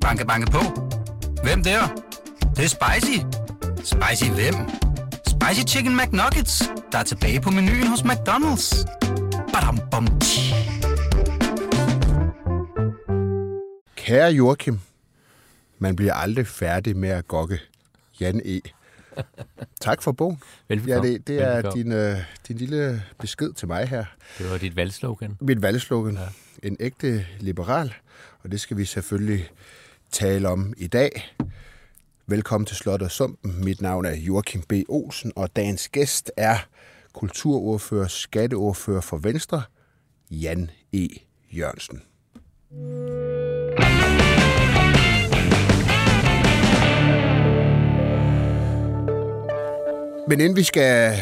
Banke, banke på. Hvem der? Det, det er spicy. Spicy hvem? Spicy Chicken McNuggets, der er tilbage på menuen hos McDonald's. Badum, bom, tji. Kære Joachim, man bliver aldrig færdig med at gokke. Jan E. Tak for bogen. Ja, Velbekomme. det, det er Velbekomme. din, øh, din lille besked til mig her. Det var dit valgslogan. Mit valgslogan. Ja. En ægte liberal. Og det skal vi selvfølgelig tale om i dag. Velkommen til Slot og Sumpen. Mit navn er Joachim B. Olsen, og dagens gæst er kulturordfører, skatteordfører for Venstre, Jan E. Jørgensen. Men inden vi skal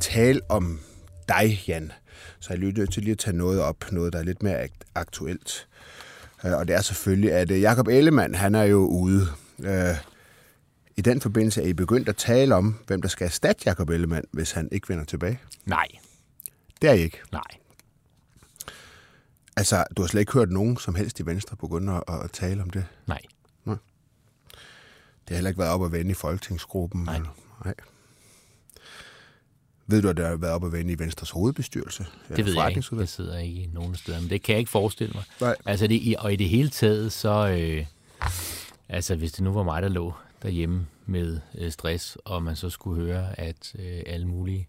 tale om dig, Jan, så er jeg nødt til lige at tage noget op, noget der er lidt mere akt- aktuelt. Øh, Og det er selvfølgelig, at øh, Jakob Ellemann, han er jo ude. Øh, I den forbindelse er I begyndt at tale om, hvem der skal erstatte Jakob Ellemann, hvis han ikke vender tilbage. Nej, Det er I ikke. nej. Altså, du har slet ikke hørt nogen som helst i Venstre begynde at, at tale om det. Nej. Det har heller ikke været op at vende i folketingsgruppen. Nej. eller- Nej. Ved du, at det har været op at vende i Venstres hovedbestyrelse? Det ved jeg ikke. Jeg sidder ikke i nogen steder, men det kan jeg ikke forestille mig. Nej. Altså, det, og i det hele taget, så... Øh, altså, hvis det nu var mig, der lå derhjemme med øh, stress, og man så skulle høre, at øh, alle mulige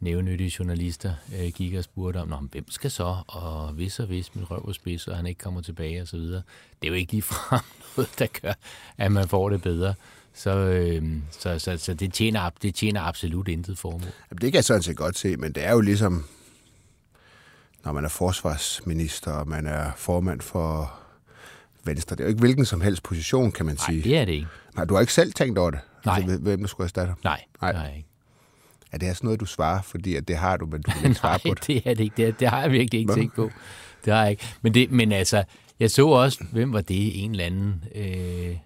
nævnyttige journalister øh, gik og spurgte om, hvem skal så, og hvis og hvis min røv er spids, og han ikke kommer tilbage, og så videre. Det er jo ikke ligefrem noget, der gør, at man får det bedre. Så, øh, så, så, så det, tjener, det tjener absolut intet formål. Jamen, det kan jeg sådan set godt se, men det er jo ligesom, når man er forsvarsminister, og man er formand for Venstre. Det er jo ikke hvilken som helst position, kan man Nej, sige. det er det ikke. Nej, du har ikke selv tænkt over det? Nej. Altså, hvem der skulle erstatte? Nej, Nej. Nej. nej. Er det her sådan noget, du svarer, fordi at det har du, men du vil ikke svare på det? det er det ikke. Det, er, det har jeg virkelig ikke tænkt på. Det har jeg ikke. Men, det, men altså, jeg så også, hvem var det? En eller anden... Øh,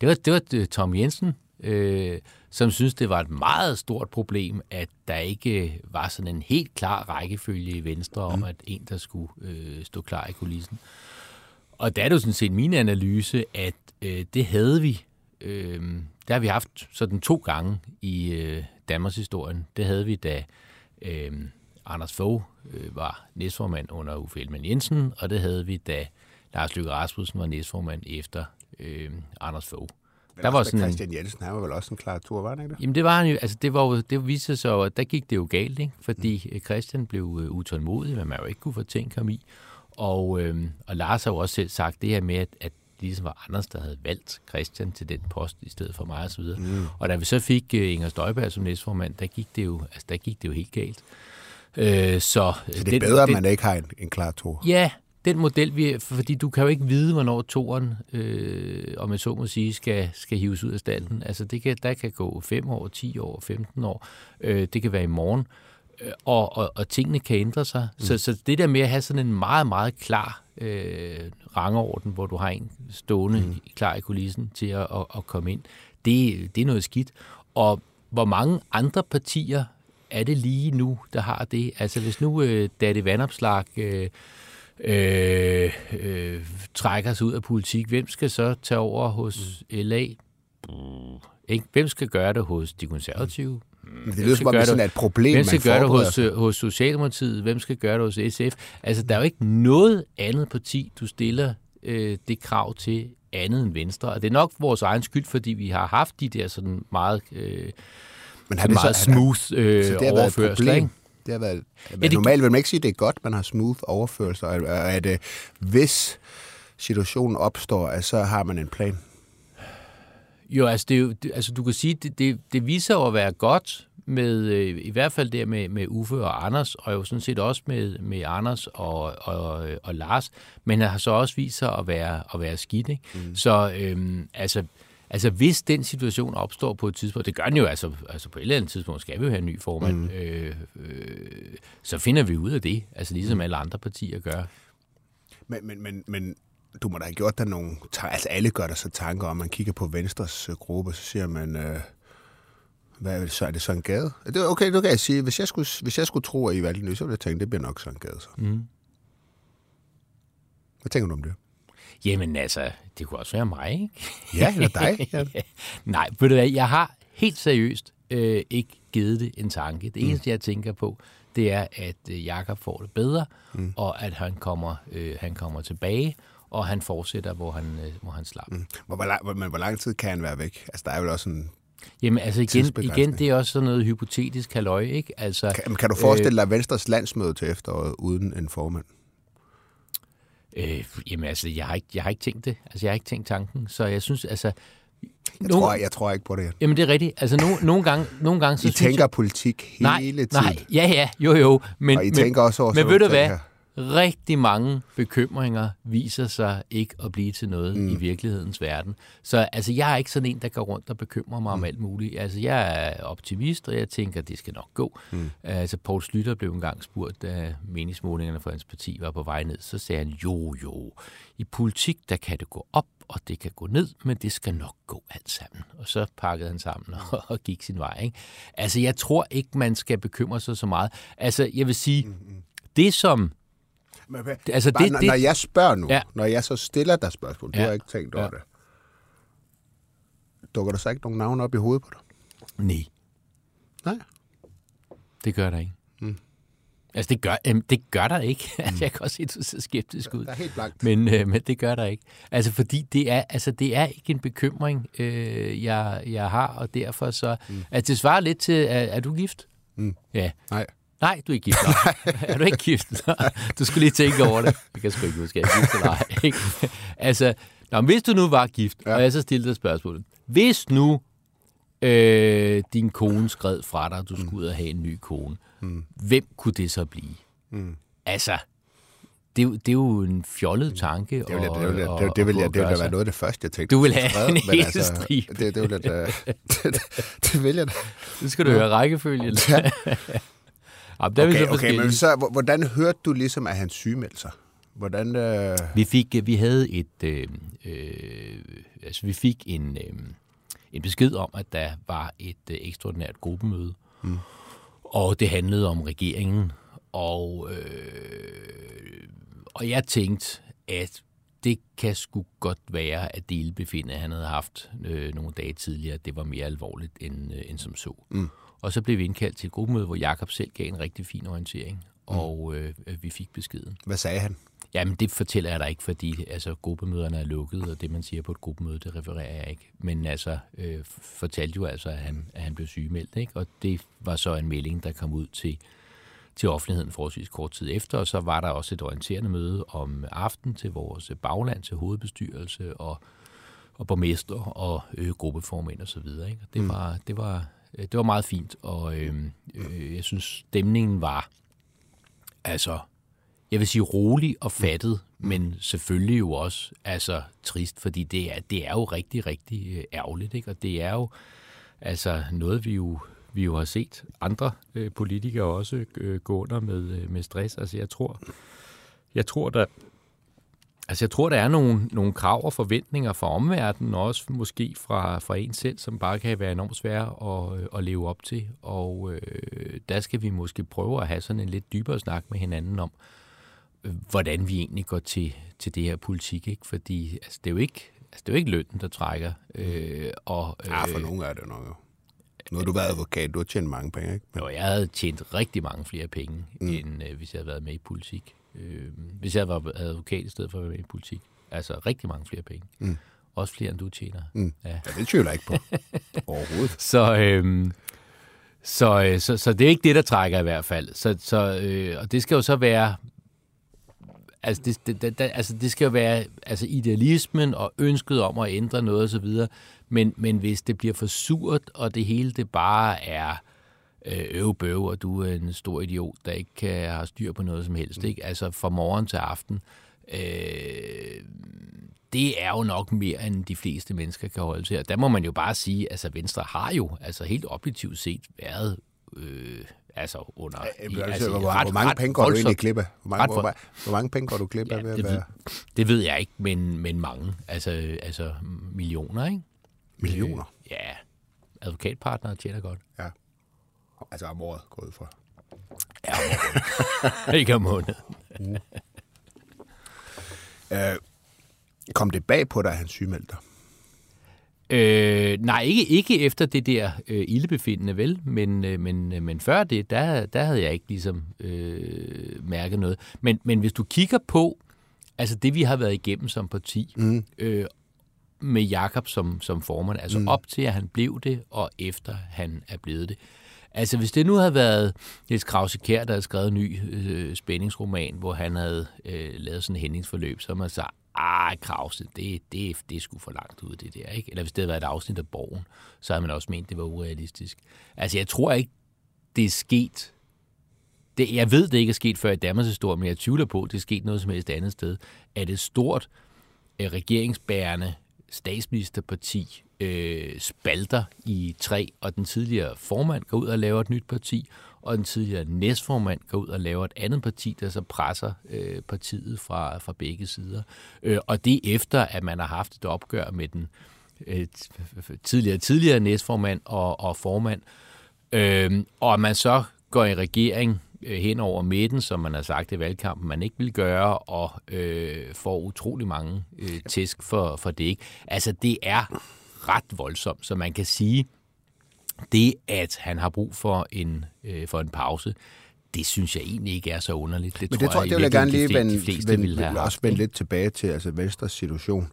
det, var, det var øh, Tom Jensen, øh, som synes, det var et meget stort problem, at der ikke var sådan en helt klar rækkefølge i Venstre om, at en, der skulle øh, stå klar i kulissen. Og der er det jo sådan set min analyse, at øh, det havde vi. Øh, der har vi haft sådan to gange i øh, Danmarks historien. Det havde vi, da øh, Anders Fogh øh, var næstformand under Uffe Ellemann Jensen, og det havde vi, da Lars Løkke Rasmussen var næstformand efter øh, Anders Fogh. Der var sådan Christian Jensen, han var vel også en klar tur, var han ikke det? Jamen det var han jo, altså det var jo, det viste sig jo, at der gik det jo galt, ikke? fordi mm. Christian blev øh, utålmodig, hvad man jo ikke kunne få tænkt ham i. Og, øh, og Lars har jo også selv sagt det her med, at, at det ligesom var Anders, der havde valgt Christian til den post i stedet for mig osv. Mm. Og da vi så fik øh, Inger Støjberg som næstformand, der gik det jo, altså, der gik det jo helt galt. Øh, så, Så det er bedre, at man ikke har en, en klar tur. Ja, den model, vi, fordi du kan jo ikke vide, hvornår toren, øh, om jeg så må sige, skal, skal hives ud af stallen. Altså, det kan, der kan gå 5 år, 10 år, 15 år. Øh, det kan være i morgen. Øh, Og, og, og tingene kan ændre sig. Mm. Så, så det der med at have sådan en meget, meget klar øh, rangorden, hvor du har en stående mm. klar i kulissen til at, at, at komme ind, det, det er noget skidt. Og hvor mange andre partier er det lige nu, der har det? Altså hvis nu øh, Datte Vandopslag øh, øh, øh, trækker sig ud af politik, hvem skal så tage over hos mm. LA? Ikke? Hvem skal gøre det hos de konservative? Men det lyder som om, det er sådan et problem, Hvem skal gøre det hos, øh, hos Socialdemokratiet? Hvem skal gøre det hos SF? Altså, der er jo ikke noget andet parti, du stiller øh, det krav til andet end Venstre. Og det er nok vores egen skyld, fordi vi har haft de der sådan meget, øh, Men meget smooth øh, så det har overførsler. Ikke? Det har været, men det- normalt vil man ikke sige, at det er godt, man har smooth overførsler, og og at øh, hvis situationen opstår, at så har man en plan. Jo, altså, det er jo, det, altså du kan sige, det, det, det viser jo at være godt med, øh, i hvert fald der med, med Uffe og Anders, og jo sådan set også med, med Anders og, og, og Lars, men har så også vist sig at være, at være skidt. Ikke? Mm. Så øhm, altså, altså, hvis den situation opstår på et tidspunkt, det gør den jo, altså, altså på et eller andet tidspunkt skal vi jo have en ny formand, mm. øh, øh, så finder vi ud af det, altså ligesom mm. alle andre partier gør. Men, men, men, men du må da have gjort dig nogle... Altså alle gør der så tanker om, man kigger på Venstres øh, gruppe, så siger man... Øh, hvad er det så? Er det Søren Gade? Det, er okay, nu kan jeg sige, hvis jeg skulle, hvis jeg skulle tro, at I valgte ny, så ville jeg tænke, det bliver nok Søren Gade så. Mm. Hvad tænker du om det? Jamen altså, det kunne også være mig, ikke? Ja, eller dig. Ja. Nej, ved du hvad, jeg har helt seriøst øh, ikke givet det en tanke. Det eneste, mm. jeg tænker på, det er, at øh, Jakob får det bedre, mm. og at han kommer, øh, han kommer tilbage, og han fortsætter, hvor han, øh, hvor han slap. Mm. Hvor, hvor, lang, men hvor lang tid kan han være væk? Altså, der er jo også en Jamen altså igen, igen, det er også sådan noget hypotetisk halløj, ikke? Altså, kan, kan du forestille dig Venstres landsmøde til efteråret uden en formand? Øh, jamen altså, jeg har, ikke, jeg har ikke tænkt det. Altså, jeg har ikke tænkt tanken. Så jeg synes, altså... Jeg, nogle, tror, jeg tror ikke på det. Jamen, det er rigtigt. Altså, no, nogle gange... Nogle gange så I tænker jeg, politik hele nej, tiden. Nej, ja, ja, jo, jo. Men, og I men, tænker også over Men ved du hvad? Her rigtig mange bekymringer viser sig ikke at blive til noget mm. i virkelighedens verden. Så altså, jeg er ikke sådan en, der går rundt og bekymrer mig mm. om alt muligt. Altså, jeg er optimist, og jeg tænker, at det skal nok gå. Mm. Altså, Poul Slytter blev engang spurgt, da meningsmålingerne for hans parti var på vej ned, så sagde han, jo, jo, i politik, der kan det gå op, og det kan gå ned, men det skal nok gå alt sammen. Og så pakkede han sammen og, og gik sin vej. Ikke? Altså, jeg tror ikke, man skal bekymre sig så meget. Altså, jeg vil sige, mm-hmm. det som men, altså, det, når, det, når jeg spørger nu, ja. når jeg så stiller dig spørgsmål, du ja. har ikke tænkt over ja. det, dukker der så ikke nogen navn op i hovedet på dig? Nej. Nej? Det gør der ikke. Mm. Altså, det gør, øhm, det gør der ikke. Altså, mm. jeg kan også se, du ser skeptisk ud. Det er helt blankt. Men, øh, men det gør der ikke. Altså, fordi det er, altså, det er ikke en bekymring, øh, jeg, jeg har, og derfor så... Mm. Altså, det svarer lidt til, er, er du gift? Mm. Ja. Nej. Nej, du er ikke gift. er du ikke gift? du skulle lige tænke over det. Jeg kan sgu ikke huske, at jeg er gift eller ej. Ikke? Altså, nå, hvis du nu var gift, ja. og jeg så stillede dig spørgsmålet. Hvis nu øh, din kone skred fra dig, og du skulle ud og have en ny kone, mm. hvem kunne det så blive? Mm. Altså, det, er, det er jo en fjollet tanke. Det vil, det, vil, det, det, det vil, det være noget af det første, jeg tænkte. Du vil have en hel altså, det, det, vil jeg da, det, det, vil jeg da. Nu skal du høre rækkefølgen. Ja. Ja, der okay, så okay, men så, hvordan hørte du ligesom, at han sygemeldte sig? Hvordan, øh... Vi fik, vi havde et, øh, øh, altså vi fik en, øh, en besked om, at der var et øh, ekstraordinært gruppemøde, mm. og det handlede om regeringen, og, øh, og jeg tænkte, at det kan sgu godt være, at delbefinde, han havde haft øh, nogle dage tidligere, det var mere alvorligt end, øh, end som så. Mm. Og så blev vi indkaldt til et gruppemøde, hvor Jakob selv gav en rigtig fin orientering, mm. og øh, vi fik beskeden. Hvad sagde han? Jamen, det fortæller jeg dig ikke, fordi altså, gruppemøderne er lukket, og det, man siger på et gruppemøde, det refererer jeg ikke. Men altså, øh, fortalte jo altså, at han, at han blev sygemeldt, ikke? og det var så en melding, der kom ud til, til offentligheden forholdsvis kort tid efter, og så var der også et orienterende møde om aften til vores bagland, til hovedbestyrelse og, og borgmester og øh, gruppeformænd og så videre. Ikke? Og det, mm. var, det, var, Øh, Øh, det var meget fint, og øh, øh, jeg synes, stemningen var, altså, jeg vil sige rolig og fattet, men selvfølgelig jo også altså trist, fordi det er, det er jo rigtig, rigtig øh, ærgerligt, ikke? og det er jo altså noget, vi jo, vi jo har set andre øh, politikere også øh, gå under med, øh, med stress. Altså jeg tror, jeg tror der, Altså jeg tror, der er nogle, nogle krav og forventninger fra omverdenen, og også måske fra, fra en selv, som bare kan være enormt svære at, at leve op til. Og øh, der skal vi måske prøve at have sådan en lidt dybere snak med hinanden om, øh, hvordan vi egentlig går til, til det her politik. Ikke? Fordi altså, det, er jo ikke, altså, det er jo ikke lønnen, der trækker. Øh, og, øh, ja, for nogle er det nok jo. Nu har du været advokat, du har tjent mange penge, ikke? Jo, jeg havde tjent rigtig mange flere penge, mm. end øh, hvis jeg havde været med i politik øh, hvis jeg var advokat i stedet for at være med i politik. Altså rigtig mange flere penge. Mm. Også flere, end du tjener. Mm. Ja. ja, det tvivler jeg ikke på. Overhovedet. Så, øh, så, øh, så, så det er ikke det, der trækker i hvert fald. Så, så, øh, og det skal jo så være... Altså det, det, det, altså det skal jo være altså idealismen og ønsket om at ændre noget osv., men, men hvis det bliver for surt, og det hele det bare er øvebøv, og du er en stor idiot, der ikke kan have styr på noget som helst. Mm. Ikke? Altså fra morgen til aften. Øh, det er jo nok mere, end de fleste mennesker kan holde til. Og der må man jo bare sige, altså Venstre har jo altså helt objektivt set været øh, altså under... Ja, altså, hvor, ret, hvor mange ret, penge går du egentlig glip af? Hvor mange, hvor, hvor mange penge går du glip af? Ja, ved det, ved, det ved jeg ikke, men, men mange. Altså, altså millioner, ikke? Millioner? Øh, ja, advokatpartnere tjener godt. Ja. Altså om året gået fra. Ja, om. Ikke om måneden. uh. uh, Kom det bag på dig, at han sygemeldte dig? Øh, nej, ikke, ikke efter det der øh, ildebefindende, vel? Men, øh, men, øh, men før det, der, der havde jeg ikke ligesom øh, mærket noget. Men, men hvis du kigger på, altså det vi har været igennem som parti, mm. øh, med Jakob som, som formand, altså mm. op til at han blev det, og efter han er blevet det. Altså hvis det nu havde været Niels Krause Kjær, der havde skrevet en ny øh, spændingsroman, hvor han havde øh, lavet sådan en hændingsforløb, så man sagt, ah, Krause, det, det, det er sgu for langt ud, det der, ikke? Eller hvis det havde været et afsnit af Borgen, så havde man også ment, det var urealistisk. Altså, jeg tror ikke, det er sket. Det, jeg ved, det ikke er sket før i Danmarks historie, men jeg tvivler på, at det er sket noget som helst andet sted. At et stort øh, regeringsbærende statsministerparti øh, spalter i tre, og den tidligere formand går ud og laver et nyt parti, og den tidligere næstformand går ud og laver et andet parti, der så presser øh, partiet fra, fra begge sider. Øh, og det efter, at man har haft et opgør med den øh, tidligere tidligere næstformand og, og formand, øh, og man så går i regering hen over midten, som man har sagt i valgkampen, man ikke vil gøre, og øh, får utrolig mange øh, tæsk for, for det. Ikke? Altså, det er ret voldsomt, så man kan sige, det, at han har brug for en, øh, for en pause, det synes jeg egentlig ikke er så underligt. Det Men det tror jeg, det vil jeg gerne lige vende, de vende, vende, også vende lidt tilbage til, altså Venstres situation.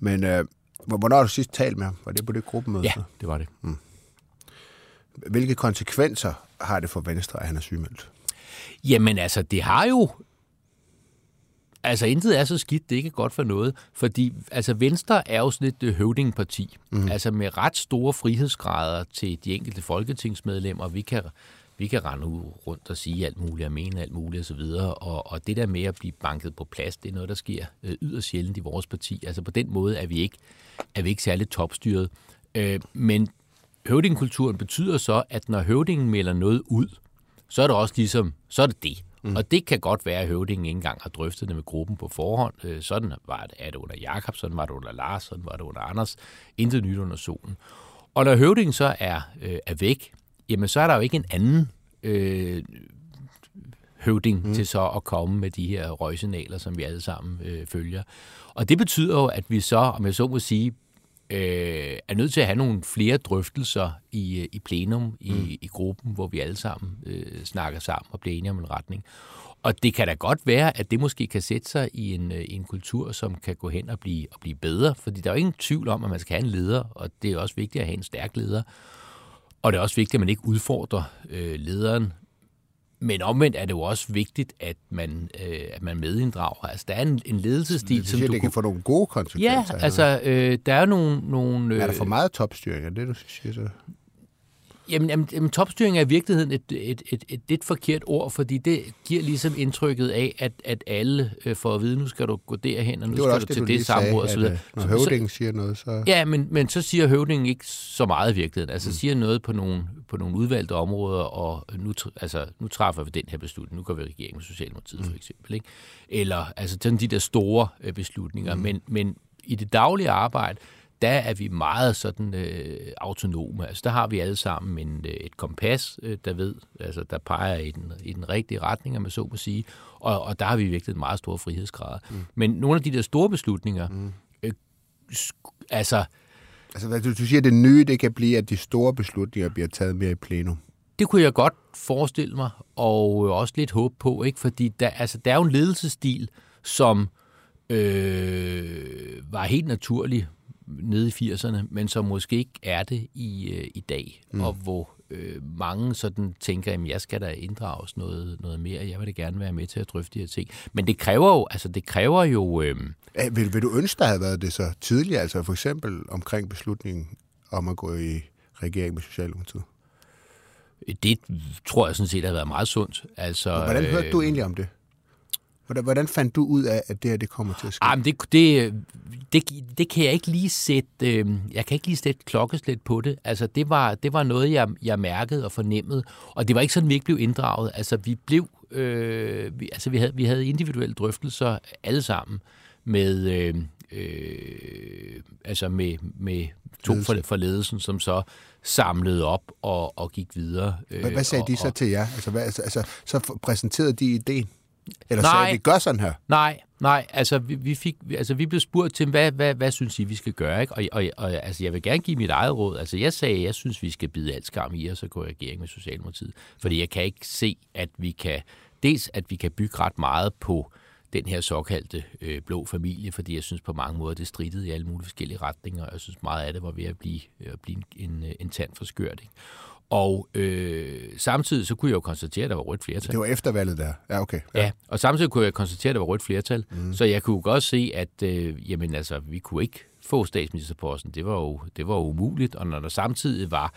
Men øh, hvornår har du sidst talt med ham? Var det på det gruppemøde? Ja, det var det. Mm. Hvilke konsekvenser har det for Venstre, at han er sygemeldt? Jamen altså, det har jo Altså, intet er så skidt, det er ikke godt for noget. Fordi altså, Venstre er jo sådan et øh, høvdingparti. Mm. Altså med ret store frihedsgrader til de enkelte folketingsmedlemmer. Vi kan, vi kan rende rundt og sige alt muligt og mene alt muligt osv. Og, og det der med at blive banket på plads, det er noget, der sker øh, yderst sjældent i vores parti. Altså på den måde er vi ikke, er vi ikke særligt topstyret. Øh, men høvdingkulturen betyder så, at når høvdingen melder noget ud, så er det også ligesom, så er det det. Mm. Og det kan godt være, at høvdingen ikke engang har drøftet det med gruppen på forhånd. Øh, sådan var det, er det under Jakob, sådan var det under Lars, sådan var det under Anders. Intet nyt under solen. Og når høvdingen så er, øh, er væk, jamen så er der jo ikke en anden øh, høvding mm. til så at komme med de her røgsignaler, som vi alle sammen øh, følger. Og det betyder jo, at vi så, om jeg så må sige, øh, er nødt til at have nogle flere drøftelser i, øh, i plenum, i, mm. i gruppen, hvor vi alle sammen øh, snakker sammen og bliver enige om en retning. Og det kan da godt være, at det måske kan sætte sig i en, øh, en kultur, som kan gå hen og blive, og blive bedre. Fordi der er jo ingen tvivl om, at man skal have en leder, og det er også vigtigt at have en stærk leder. Og det er også vigtigt, at man ikke udfordrer øh, lederen men omvendt er det jo også vigtigt, at man, øh, at man medinddrager. Altså, der er en, en ledelsesstil, det, som du det kan få nogle gode konsekvenser. Ja, altså, øh, der er nogle... nogle øh, er der for meget topstyring, er det, du siger så? Jamen, jamen, jamen topstyring er i virkeligheden et, et, et, et, lidt forkert ord, fordi det giver ligesom indtrykket af, at, at alle øh, får at vide, nu skal du gå derhen, og nu skal du til det, det samråd osv. Øh, når høvdingen siger noget, så... Ja, men, men så siger høvdingen ikke så meget i virkeligheden. Altså mm. siger noget på nogle, på nogle udvalgte områder, og nu, altså, nu træffer vi den her beslutning. Nu går vi i regering med Socialdemokratiet mm. for eksempel. Ikke? Eller altså sådan de der store øh, beslutninger. Mm. Men, men i det daglige arbejde, der er vi meget sådan øh, autonome. Altså, der har vi alle sammen en, øh, et kompas, øh, der ved, altså, der peger i den, i den rigtige retning, man så må sige. Og, og der har vi virkelig en meget stor frihedsgrad. Mm. Men nogle af de der store beslutninger, mm. øh, altså... Altså, hvad, du, du siger, at det nye, det kan blive, at de store beslutninger bliver taget mere i plenum. Det kunne jeg godt forestille mig, og også lidt håbe på, ikke? fordi der, altså, der er jo en ledelsesstil, som øh, var helt naturlig nede i 80'erne, men som måske ikke er det i, øh, i dag, mm. og hvor øh, mange sådan tænker, at jeg skal da inddrages noget, noget mere, jeg vil da gerne være med til at drøfte de her ting. Men det kræver jo, altså det kræver jo... Øh, vil, vil du ønske, der havde været det så tidligere, altså for eksempel omkring beslutningen om at gå i regering med Socialdemokratiet? Det tror jeg sådan set har været meget sundt. Altså, Hvordan hørte du øh, egentlig om det? Hvordan, hvordan fandt du ud af, at det her det kommer til at ske? Jamen, det, det, det, det kan jeg ikke lige sætte, øh, jeg kan ikke lige sætte klokkeslæt på det. Altså, det var, det var noget, jeg, jeg mærkede og fornemmede, og det var ikke sådan, vi ikke blev inddraget. Altså, vi blev, øh, vi, altså, vi havde, vi havde individuelle drøftelser alle sammen med, øh, øh, altså med, med to for, for ledelsen, som så samlede op og, og gik videre. Hvad, hvad sagde og, de så til jer? Altså, hvad, altså, altså, så præsenterede de ideen? Eller nej, sagde, vi gør sådan her? Nej, Nej, altså vi, vi, fik, altså vi blev spurgt til, hvad, hvad, hvad synes I, vi skal gøre? Ikke? Og, og, og altså, jeg vil gerne give mit eget råd. Altså jeg sagde, jeg synes, vi skal bide alt skam i os og gå i regering med Socialdemokratiet. Fordi jeg kan ikke se, at vi kan, dels at vi kan bygge ret meget på den her såkaldte øh, blå familie, fordi jeg synes på mange måder, det strittede i alle mulige forskellige retninger, og jeg synes meget af det var ved at blive, øh, at blive en, en, en tand for skørt. Ikke? Og øh, samtidig så kunne jeg jo konstatere, at der var rødt flertal. Det var eftervalget der. Ja, okay. Ja. ja, og samtidig kunne jeg konstatere, at der var rødt flertal. Mm. Så jeg kunne godt se, at øh, jamen, altså, vi kunne ikke få statsministerposten. Det var jo, det var jo umuligt. Og når der samtidig var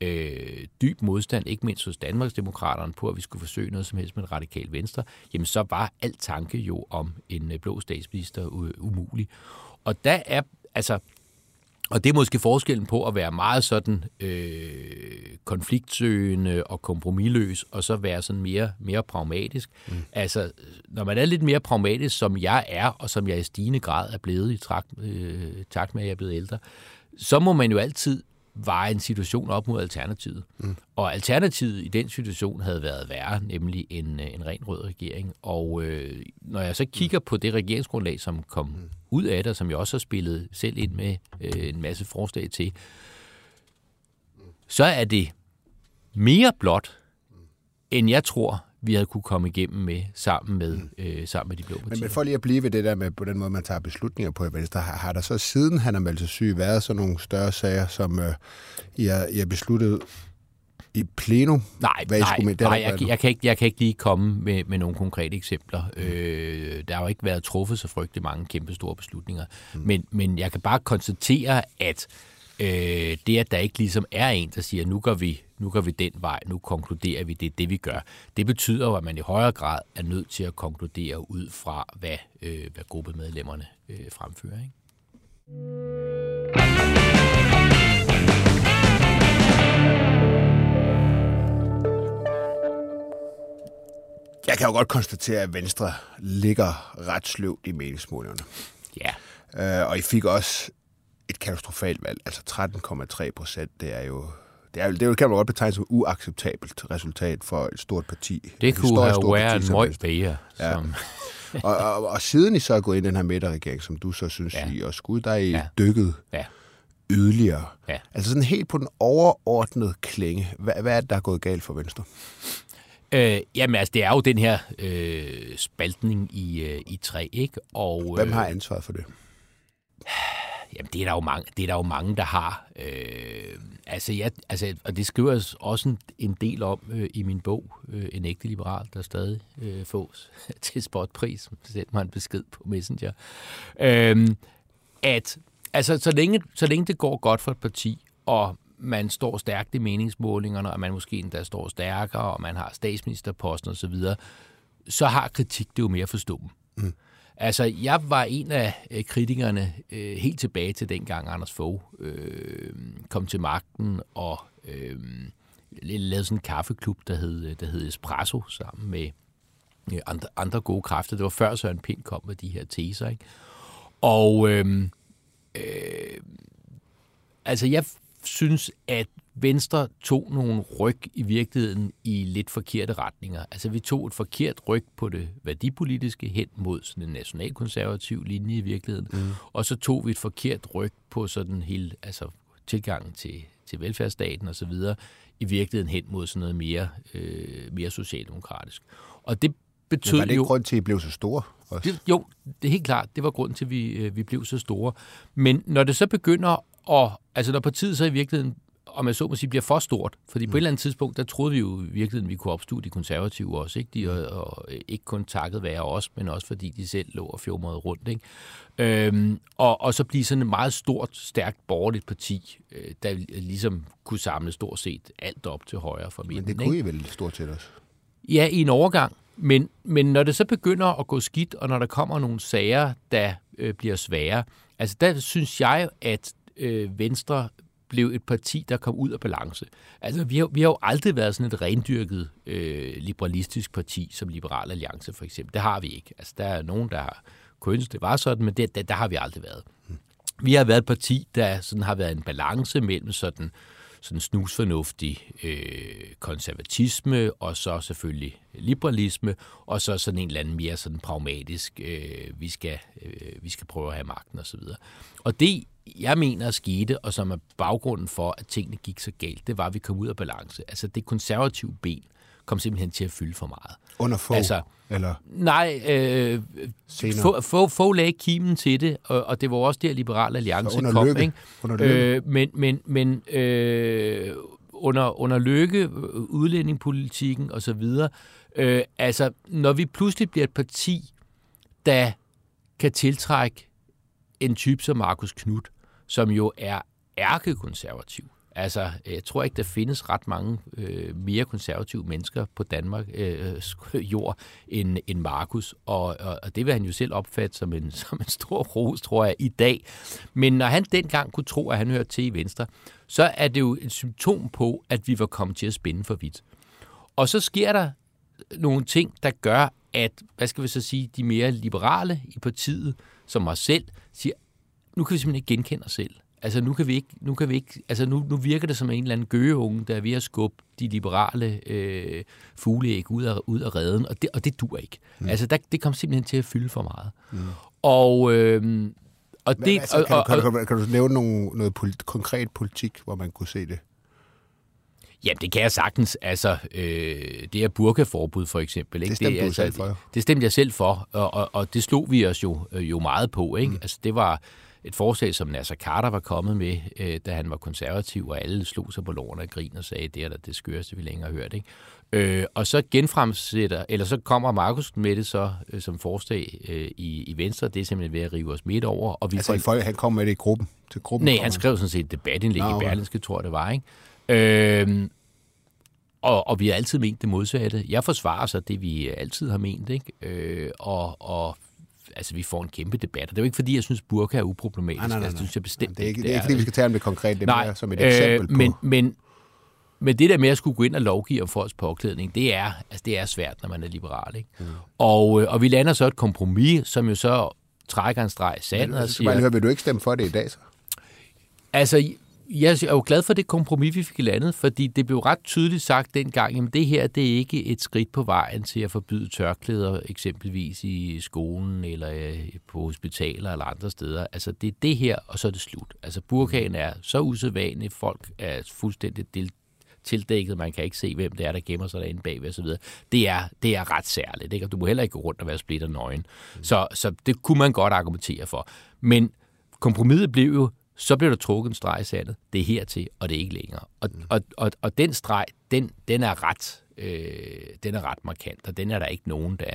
øh, dyb modstand, ikke mindst hos Danmarksdemokraterne, på at vi skulle forsøge noget som helst med radikal venstre, jamen så var alt tanke jo om en øh, blå statsminister umulig. Og der er, altså, og det er måske forskellen på at være meget sådan øh, konfliktsøgende og kompromilløs, og så være sådan mere, mere pragmatisk. Mm. Altså, når man er lidt mere pragmatisk, som jeg er, og som jeg i stigende grad er blevet i takt, øh, takt med, at jeg er blevet ældre, så må man jo altid veje en situation op mod alternativet. Mm. Og alternativet i den situation havde været værre, nemlig en, en ren rød regering. Og øh, når jeg så kigger mm. på det regeringsgrundlag, som kom mm. ud af det, som jeg også har spillet selv ind med øh, en masse forslag til, så er det mere blot, end jeg tror, vi havde kunne komme igennem med sammen med, mm. øh, sammen med de blå partier. Men, men for lige at blive ved det der med på den måde, man tager beslutninger på i Venstre, har, har der så siden han er meldt sig syg været sådan nogle større sager, som øh, I, har, I har besluttet i plenum? Nej, hvad nej, med, nej jeg, jeg, kan ikke, jeg kan ikke lige komme med, med nogle konkrete eksempler. Mm. Øh, der har jo ikke været truffet så frygtelig mange kæmpe store beslutninger. Mm. Men, men jeg kan bare konstatere, at øh, det, at der ikke ligesom er en, der siger, nu går vi nu går vi den vej, nu konkluderer vi, det er det, vi gør. Det betyder jo, at man i højere grad er nødt til at konkludere ud fra, hvad, øh, hvad gruppemedlemmerne øh, fremfører. Ikke? Jeg kan jo godt konstatere, at Venstre ligger ret sløvt i meningsmålingerne. Ja. Øh, og I fik også et katastrofalt valg. Altså 13,3 procent, det er jo det, er, det kan man godt betegne som uacceptabelt resultat for et stort parti. Det kunne have været en møg bedre. Ja. Som... og, og, og, siden I så er gået ind i den her midterregering, som du så synes, ja. I også skulle, der er I ja. dykket ja. yderligere. Ja. Altså sådan helt på den overordnede klinge. Hvad, hvad er det, der er gået galt for Venstre? Øh, jamen altså, det er jo den her øh, spaltning i, øh, i tre, ikke? Og, Hvem har ansvaret for det? Jamen, det er der jo mange, det er der, jo mange der har. Øh, altså, jeg, altså, og det skriver også en, en del om øh, i min bog, øh, En ægte liberal, der stadig øh, fås til spotpris. Send mig en besked på Messenger. Øh, at altså, så, længe, så længe det går godt for et parti, og man står stærkt i meningsmålingerne, og man måske endda står stærkere, og man har statsministerposten osv., så, så har kritik det jo mere forstået. Mm. Altså, jeg var en af øh, kritikerne øh, helt tilbage til dengang Anders Fogh øh, kom til magten og øh, lavede sådan en kaffeklub, der hed, øh, der hed Espresso, sammen med øh, andre, andre gode kræfter. Det var før Søren Pind kom med de her teser, ikke? Og øh, øh, altså, jeg synes, at Venstre tog nogle ryg i virkeligheden i lidt forkerte retninger. Altså vi tog et forkert ryg på det værdipolitiske hen mod sådan en nationalkonservativ linje i virkeligheden, mm. og så tog vi et forkert ryg på sådan hele altså tilgangen til, til velfærdsstaten og så videre, i virkeligheden hen mod sådan noget mere, øh, mere socialdemokratisk. Og det betød Men var det ikke jo, grund til, at I blev så store? Også? Det, jo, det er helt klart. Det var grund til, at vi, øh, vi blev så store. Men når det så begynder at... Altså når partiet så i virkeligheden om jeg så må sige, bliver for stort. Fordi mm. på et eller andet tidspunkt, der troede vi jo i virkeligheden, at vi kunne opstå de konservative også. Ikke? De, og, og ikke kun takket være os, men også fordi de selv lå og fjomrede rundt. Ikke? Øhm, og, og så blive sådan et meget stort, stærkt borgerligt parti, øh, der ligesom kunne samle stort set alt op til højre for midten. Men det kunne I vel stort set også? Ja, i en overgang. Men, men når det så begynder at gå skidt, og når der kommer nogle sager, der øh, bliver svære, altså der synes jeg, at øh, Venstre blev et parti, der kom ud af balance. Altså, vi har, vi har jo aldrig været sådan et rendyrket øh, liberalistisk parti, som Liberal Alliance for eksempel. Det har vi ikke. Altså, der er nogen, der har kunnet det var sådan, men det, der, der har vi aldrig været. Vi har været et parti, der sådan har været en balance mellem sådan sådan snusfornuftig øh, konservatisme, og så selvfølgelig liberalisme, og så sådan en eller anden mere sådan pragmatisk, øh, vi, skal, øh, vi skal prøve at have magten osv. Og det, jeg mener skete, og som er baggrunden for, at tingene gik så galt, det var, at vi kom ud af balance. Altså det konservative ben kom simpelthen til at fylde for meget. Under få? Altså, eller? Nej, øh, få, få, få lagde kimen til det, og, og det var også der, Liberal Alliance kom. Lykke. Ikke? Under lykke. Øh, men men, men øh, under, under lykke, udlændingepolitikken osv., øh, altså når vi pludselig bliver et parti, der kan tiltrække en type som Markus Knudt, som jo er ærkekonservativ, Altså, jeg tror ikke, der findes ret mange øh, mere konservative mennesker på Danmark øh, jord end, end Markus, og, og, og det vil han jo selv opfatte som en, som en stor ros, tror jeg, i dag. Men når han dengang kunne tro, at han hørte til i Venstre, så er det jo et symptom på, at vi var kommet til at spænde for vidt. Og så sker der nogle ting, der gør, at, hvad skal vi så sige, de mere liberale i partiet, som mig selv, siger, nu kan vi simpelthen ikke genkende os selv. Altså nu kan vi ikke, nu kan vi ikke, altså nu, nu virker det som en eller anden gøgeunge, der er ved at skubbe de liberale øh, fugleæg ud af, ud af redden, og det, og det dur ikke. Mm. Altså der, det kom simpelthen til at fylde for meget. Mm. Og, øh, og det... altså, kan, og, og, kan, kan, kan du nævne nogle, noget polit, konkret politik, hvor man kunne se det? Jamen, det kan jeg sagtens. Altså, øh, det er burkaforbud for eksempel. Ikke? Det stemte det, du altså, selv for. Det stemte jeg selv for, og, og, og det slog vi os jo, jo meget på. Ikke? Mm. Altså, det var et forslag, som Nasser Carter var kommet med, øh, da han var konservativ, og alle slog sig på lårene og grin og sagde, det er da det skøreste, vi længere har hørt. Ikke? Øh, og så genfremsætter, eller så kommer Markus med det så øh, som forslag øh, i, i Venstre, det er simpelthen ved at rive os midt over. Og vi altså får... folk, han kom med det i gruppen? Til gruppen Nej, han skrev sådan set et debatindlæg Nå, okay. i Berlinske, tror jeg det var. Ikke? Øh, og, og vi har altid ment det modsatte. Jeg forsvarer så det, vi altid har ment, ikke? Øh, og, og altså, vi får en kæmpe debat. Og det er jo ikke, fordi jeg synes, burka er uproblematisk. Nej, nej, nej, altså, det synes jeg bestemt det er ikke. Det er ikke, fordi vi skal tage det konkret. Det er nej, mere som et eksempel øh, på... Men, men, men det der med at skulle gå ind og lovgive om folks påklædning, det er, altså, det er svært, når man er liberal. Ikke? Mm. Og, øh, og vi lander så et kompromis, som jo så trækker en streg i sandet og siger... Bare høre, vil du ikke stemme for det i dag så? Altså, jeg er jo glad for det kompromis, vi fik landet, fordi det blev ret tydeligt sagt dengang, at det her det er ikke et skridt på vejen til at forbyde tørklæder, eksempelvis i skolen eller øh, på hospitaler eller andre steder. Altså det er det her, og så er det slut. Altså burkaen er så usædvanlig, folk er fuldstændig del tildækket, man kan ikke se, hvem det er, der gemmer sig derinde bagved osv. Det er, det er ret særligt, ikke? og du må heller ikke gå rundt og være splitter nøgen. Mm. Så, så det kunne man godt argumentere for. Men kompromiset blev jo, så bliver der trukket en streg i sandet. Det er hertil, og det er ikke længere. Og, mm. og, og, og den streg, den, den, er ret, øh, den er ret markant, og den er der ikke nogen, der,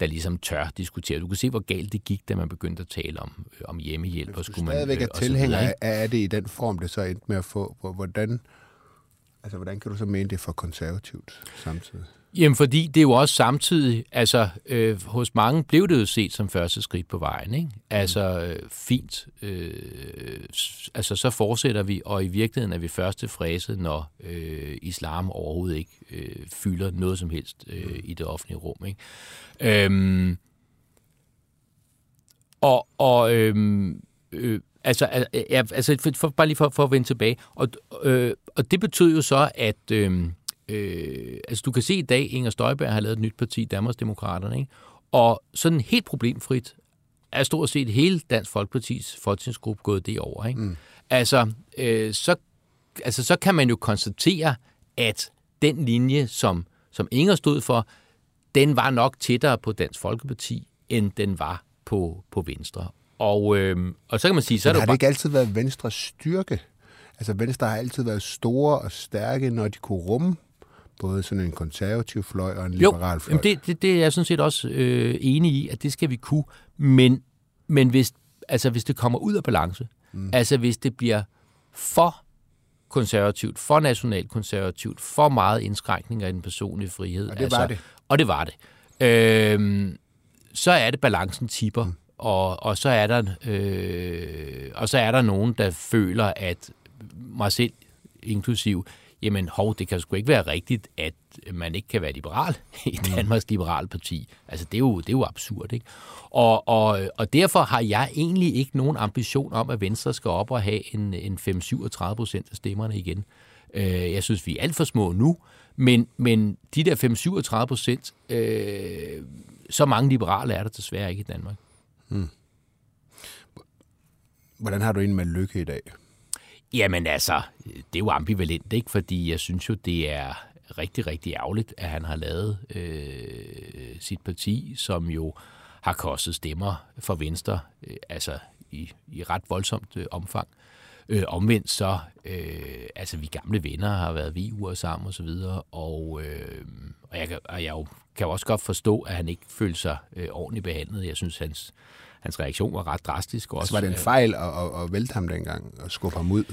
der ligesom tør diskutere. Du kan se, hvor galt det gik, da man begyndte at tale om, øh, om hjemmehjælp. Du skulle stadigvæk man, øh, er tilhænger af det i den form, det så endte med at få, hvordan, altså, hvordan kan du så mene det for konservativt samtidig? Jamen, fordi det er jo også samtidig, altså øh, hos mange blev det jo set som første skridt på vejen, ikke? Altså øh, fint, øh, altså så fortsætter vi, og i virkeligheden er vi første fræse, når øh, islam overhovedet ikke øh, fylder noget som helst øh, i det offentlige rum, ikke? Øhm, og og øhm, øh, altså, ja, altså for, for, bare lige for, for at vende tilbage, og, øh, og det betød jo så, at øh, Øh, altså du kan se i dag, Inger Støjberg har lavet et nyt parti, Danmarksdemokraterne, ikke? og sådan helt problemfrit er stort set hele Dansk Folkepartis folketingsgruppe gået det over. Ikke? Mm. Altså, øh, så, altså, så kan man jo konstatere, at den linje, som, som Inger stod for, den var nok tættere på Dansk Folkeparti, end den var på, på Venstre. Og, øh, og så kan man sige... Så Men har det, det ikke altid været Venstres styrke? Altså Venstre har altid været store og stærke, når de kunne rumme både sådan en konservativ fløj og en liberal fløj. Jo, det, det, det er jeg sådan set også øh, enig i, at det skal vi kunne. Men, men hvis, altså, hvis det kommer ud af balance, mm. altså hvis det bliver for konservativt, for nationalkonservativt, for meget indskrænkninger i den personlige frihed. Og det altså, var det. Og det var det. Øhm, så er det balancen tipper, mm. og, og, så er der, øh, og så er der nogen, der føler, at mig selv inklusiv, jamen hov, det kan sgu ikke være rigtigt, at man ikke kan være liberal i mm. Danmarks Liberale Parti. Altså, det er jo, det er jo absurd, ikke? Og, og, og derfor har jeg egentlig ikke nogen ambition om, at Venstre skal op og have en, en 5-37 procent af stemmerne igen. Øh, jeg synes, vi er alt for små nu, men, men de der 5-37 procent, øh, så mange liberale er der desværre ikke i Danmark. Mm. Hvordan har du en med lykke i dag? Jamen altså, det er jo ambivalent, ikke? Fordi jeg synes jo, det er rigtig, rigtig ærgerligt, at han har lavet øh, sit parti, som jo har kostet stemmer for Venstre, øh, altså i, i ret voldsomt øh, omfang. Øh, omvendt så, øh, altså vi gamle venner har været vi uger sammen og så videre, og, øh, og, jeg, og jeg jo, kan jo også godt forstå, at han ikke følte sig øh, ordentligt behandlet. Jeg synes, hans, hans reaktion var ret drastisk. Også. Altså var det en fejl at, at, at vælte ham dengang og skubbe ham ud?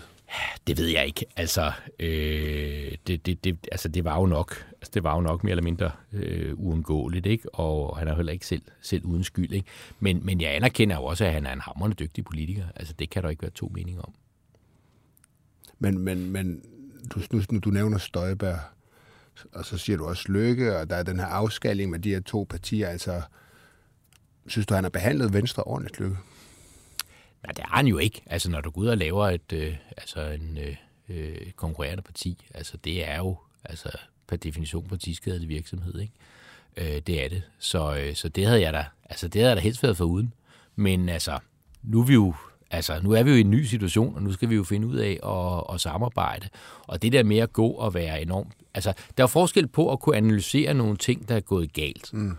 Det ved jeg ikke. Altså, øh, det, det, det, altså, det var jo nok, altså, det var jo nok mere eller mindre øh, uundgåeligt, ikke? Og han er heller ikke selv, selv uden skyld, ikke? Men, men jeg anerkender jo også, at han er en hammerende dygtig politiker. Altså, det kan der ikke være to meninger om. Men, men, men du, nu, du nævner Støjberg, og så siger du også Lykke, og der er den her afskaling med de her to partier. Altså, synes du, han har behandlet Venstre ordentligt, Lykke? Nej, det er han jo ikke. Altså, når du går ud og laver et, øh, altså en øh, øh konkurrerende parti, altså det er jo altså, per definition partiskadelig virksomhed, ikke? Øh, det er det. Så, øh, så det havde jeg da, altså det havde jeg da helst været for uden. Men altså, nu er vi jo Altså, nu er vi jo i en ny situation, og nu skal vi jo finde ud af at, at samarbejde. Og det der med at gå og være enormt... Altså, der er forskel på at kunne analysere nogle ting, der er gået galt. Mm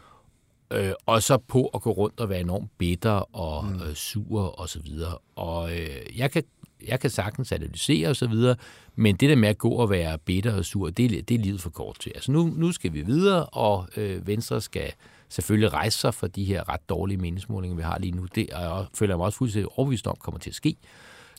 øh, og så på at gå rundt og være enormt bitter og mm. øh, sur og så videre. Og øh, jeg kan jeg kan sagtens analysere og så videre, men det der med at gå og være bitter og sur, det, det er livet for kort til. Altså nu, nu skal vi videre, og øh, Venstre skal selvfølgelig rejse sig for de her ret dårlige meningsmålinger, vi har lige nu. Det og jeg føler jeg mig også fuldstændig overbevist om kommer til at ske.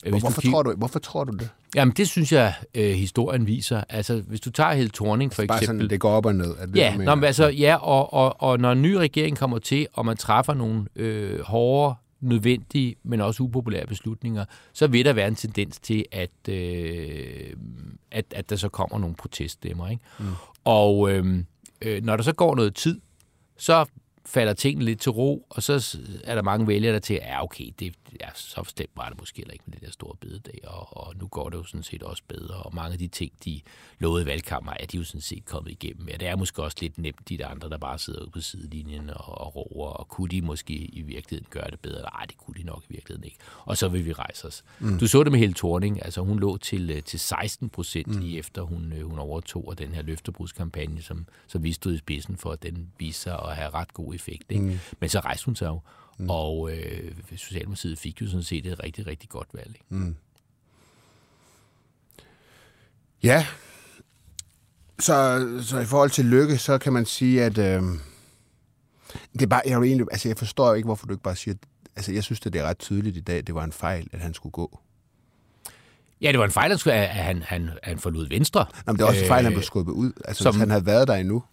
Hvis hvorfor, du, tror du, hvorfor tror du det? Jamen, det synes jeg, øh, historien viser. Altså, hvis du tager hele Thorning for altså, eksempel... Bare sådan, det går op og ned. Er det, ja, nå, men altså, ja og, og, og når en ny regering kommer til, og man træffer nogle øh, hårde, nødvendige, men også upopulære beslutninger, så vil der være en tendens til, at, øh, at, at der så kommer nogle proteststemmer. Ikke? Mm. Og øh, øh, når der så går noget tid, så falder tingene lidt til ro, og så er der mange vælgere, der til, ja okay, det, ja, så stemt var det måske heller ikke med det der store bededag, og, og nu går det jo sådan set også bedre, og mange af de ting, de lovede i valgkammer, er de jo sådan set kommet igennem. Ja, det er måske også lidt nemt, de der andre, der bare sidder ude på sidelinjen og, og roer, og kunne de måske i virkeligheden gøre det bedre? Nej, det kunne de nok i virkeligheden ikke. Og så vil vi rejse os. Mm. Du så det med hele Thorning, altså hun lå til, øh, til 16 procent mm. lige efter hun, øh, hun overtog og den her løftebrudskampagne, som, som vi stod i spidsen for, at den viste sig at have ret god effekt. Ikke? Mm. Men så rejste hun sig jo, mm. og øh, Socialdemokratiet fik jo sådan set et rigtig, rigtig godt valg. Ikke? Mm. Ja, så, så i forhold til lykke, så kan man sige, at øh, det er bare, jeg, egentlig, altså jeg forstår jo ikke, hvorfor du ikke bare siger, altså jeg synes, at det er ret tydeligt i dag, det var en fejl, at han skulle gå. Ja, det var en fejl, at han, han, han forlod Venstre. Nå, men det var også en fejl, at han blev skubbet ud. Altså, som, hvis han havde været der endnu,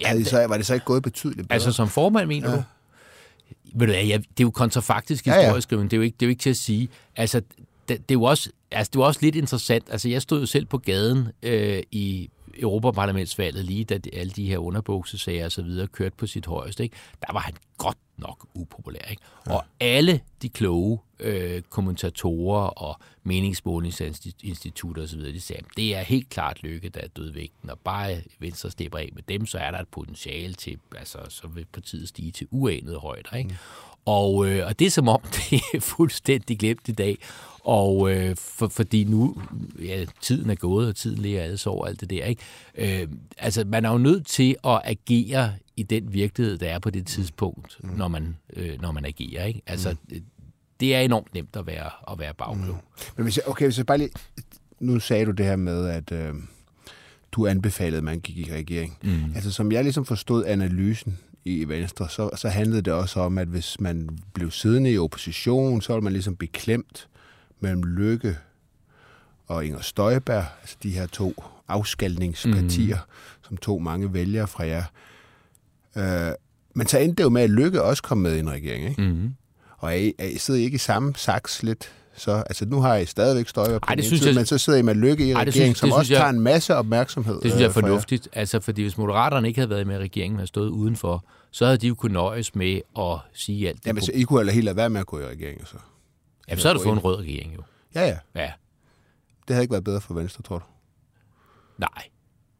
ja, det, så, var det så ikke gået betydeligt bedre? Altså som formand, mener ja. du? Ved du, ja, det er jo kontrafaktisk historisk, ja, ja. men det er, jo ikke, det er jo ikke til at sige. Altså, det, det, er jo også, altså, det var også lidt interessant. Altså, jeg stod jo selv på gaden øh, i Europaparlamentsvalget, lige da alle de her underbuksesager og så videre kørte på sit højeste. Ikke? Der var han godt nok upopulær. Ikke? Ja. Og alle de kloge øh, kommentatorer og meningsmålingsinstitutter osv., de sagde, det er helt klart lykke, der er dødvægten, og bare Venstre stepper af med dem, så er der et potentiale til, altså så vil partiet stige til uanede højder. Ikke? Mm. Og, øh, og det er som om, det er fuldstændig glemt i dag. Og øh, for, fordi nu, ja, tiden er gået, og tiden ligger alles over alt det der, ikke? Øh, altså, man er jo nødt til at agere i den virkelighed, der er på det tidspunkt, mm. når, man, øh, når man agerer, ikke? Altså, mm. det er enormt nemt at være, at være bagklog. Mm. Men hvis jeg, okay, hvis jeg bare lige... Nu sagde du det her med, at øh, du anbefalede, at man gik i regering. Mm. Altså, som jeg ligesom forstod analysen i Venstre, så, så handlede det også om, at hvis man blev siddende i opposition, så var man ligesom beklemt mellem Lykke og Inger Støjberg, altså de her to afskalningspartier, mm. som tog mange vælgere fra jer. Øh, men så endte det jo med, at Lykke også kom med i en regering, ikke? Mm. Og er I, er I sidder I ikke i samme saks lidt så? Altså, nu har I stadigvæk Støjberg på det synes side, jeg- men så sidder I med Lykke i regeringen, synes- som det også jeg- tager en masse opmærksomhed. Det synes jeg er øh, for jer. fornuftigt. Altså, fordi hvis Moderaterne ikke havde været med i regeringen, men havde stået udenfor, så havde de jo kunnet nøjes med at sige alt det. Jamen, så I kunne heller helt lade være med at gå i regeringen, så. Jamen, så har du fået en rød regering jo. Ja, ja. Ja, Det havde ikke været bedre for Venstre, tror du? nej.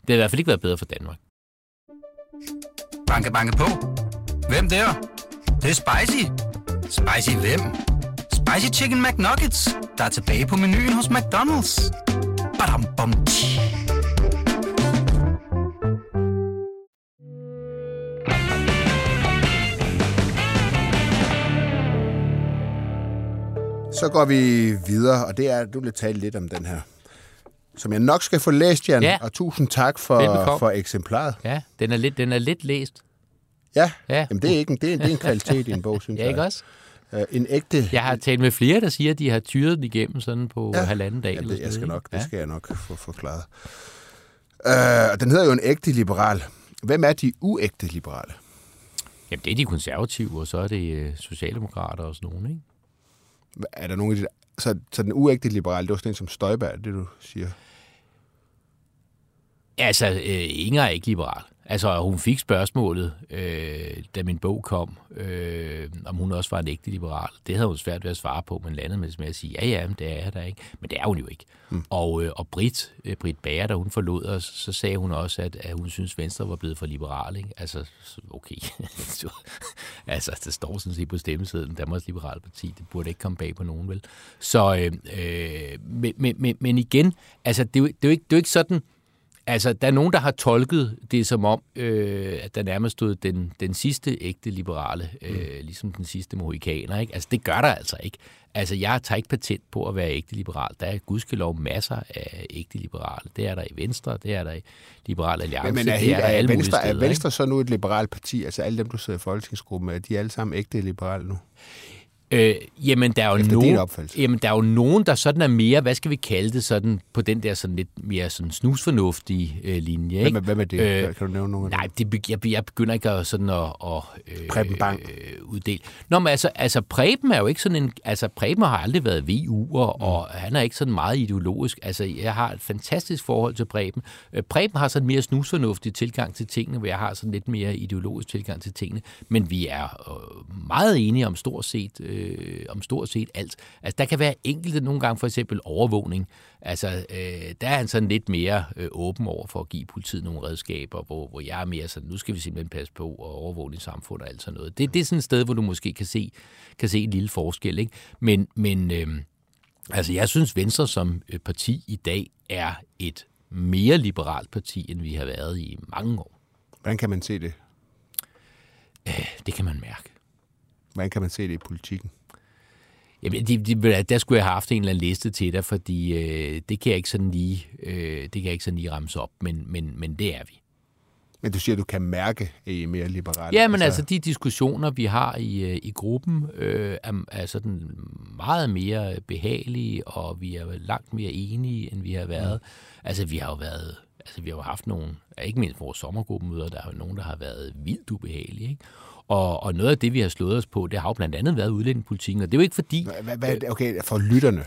Det har i hvert fald ikke været bedre for Danmark. Banke, banke på. Hvem der? Det, det er spicy. Spicy hvem? Spicy Chicken McNuggets, der er tilbage på menuen hos McDonald's. Badum, bom, tji. Så går vi videre, og det er, du vil tale lidt om den her, som jeg nok skal få læst, Jan. Ja. Og tusind tak for, Velbekomme. for eksemplaret. Ja, den er lidt, den er lidt læst. Ja, Ja. Jamen, det, er ikke en, det, er, det er en kvalitet i en bog, synes Ja, jeg. ikke også? Øh, En ægte... Jeg har talt med flere, der siger, at de har tyret den igennem sådan på ja. halvanden dag. Ja, eller det, jeg skal nok, ikke? det skal jeg nok få forklaret. Øh, den hedder jo en ægte liberal. Hvem er de uægte liberale? Jamen, det er de konservative, og så er det øh, socialdemokrater og sådan nogen, ikke? Er der nogen af de der... Så, så den uægte liberale, det var sådan en som Støjberg, det du siger? Altså, øh, Inger er ikke liberal. Altså, hun fik spørgsmålet, øh, da min bog kom, øh, om hun også var en ægte liberal. Det havde hun svært ved at svare på, men landede med med at sige, ja, ja, men det er jeg da ikke. Men det er hun jo ikke. Mm. Og, øh, og Britt, øh, Britt Bager, da hun forlod os, så sagde hun også, at, at hun synes, Venstre var blevet for liberal. Ikke? Altså, så- okay. Så- altså, det står sådan set på stemmesedlen, Danmarks Liberale Parti. Det burde ikke komme bag på nogen, vel? Så, øh, øh, men, men, men, men igen, altså, det er, jo, det, er jo ikke, det er jo ikke sådan, Altså, der er nogen, der har tolket det som om, øh, at der nærmest stod den, den sidste ægte liberale, øh, mm. ligesom den sidste mohikaner. Ikke? Altså, det gør der altså ikke. Altså, jeg tager ikke patent på at være ægte liberal. Der er gudskelov masser af ægte liberale. Det er der i Venstre, det er der i Liberal Alliance, Men er, det helt, er der er, alle Venstre, er steder, Venstre så nu et liberalt parti? Altså alle dem, du sidder i folketingsgruppen med, er de alle sammen ægte liberale nu? Øh, jamen, der er jo Efter nogen, jamen, der er jo nogen, der sådan er mere, hvad skal vi kalde det, sådan på den der sådan lidt mere sådan snusfornuftige øh, linje. Hvem Ikke? er, hvem er det? Øh, kan du nævne nogle af Nej, det, jeg, jeg begynder ikke at, sådan at, at øh, Preben Bang. øh, uddele. Nå, men altså, altså Preben er jo ikke sådan en... Altså, Preben har aldrig været VU'er, mm. og han er ikke sådan meget ideologisk. Altså, jeg har et fantastisk forhold til Preben. Øh, Preben har sådan en mere snusfornuftig tilgang til tingene, hvor jeg har sådan lidt mere ideologisk tilgang til tingene. Men vi er øh, meget enige om stort set, øh, om stort set alt. Altså, der kan være enkelte nogle gange, for eksempel overvågning. Altså, øh, der er han sådan lidt mere øh, åben over for at give politiet nogle redskaber, hvor, hvor jeg er mere sådan, nu skal vi simpelthen passe på og overvåge i samfund og alt sådan noget. Det, det er sådan et sted, hvor du måske kan se, kan se en lille forskel. Ikke? Men, men øh, altså, jeg synes, Venstre som øh, parti i dag er et mere liberalt parti, end vi har været i mange år. Hvordan kan man se det? Det kan man mærke. Hvordan kan man se det i politikken? Jamen, de, de, der skulle jeg have haft en eller anden liste til dig, fordi øh, det kan jeg ikke sådan lige, øh, det kan jeg ikke sådan lige ramse op, men, men, men det er vi. Men du siger, at du kan mærke, at I er mere liberale. Ja, men altså de diskussioner, vi har i, øh, i gruppen, øh, er, er sådan meget mere behagelige, og vi er langt mere enige, end vi har været. Mm. Altså vi har jo været, altså vi har jo haft nogle, ikke mindst vores sommergruppemøder, der er jo nogen, der har været vildt ubehagelige, ikke? Og, og noget af det, vi har slået os på, det har jo blandt andet været udlændingepolitikken, og det er jo ikke fordi... Hvad, hvad, okay, for lytterne,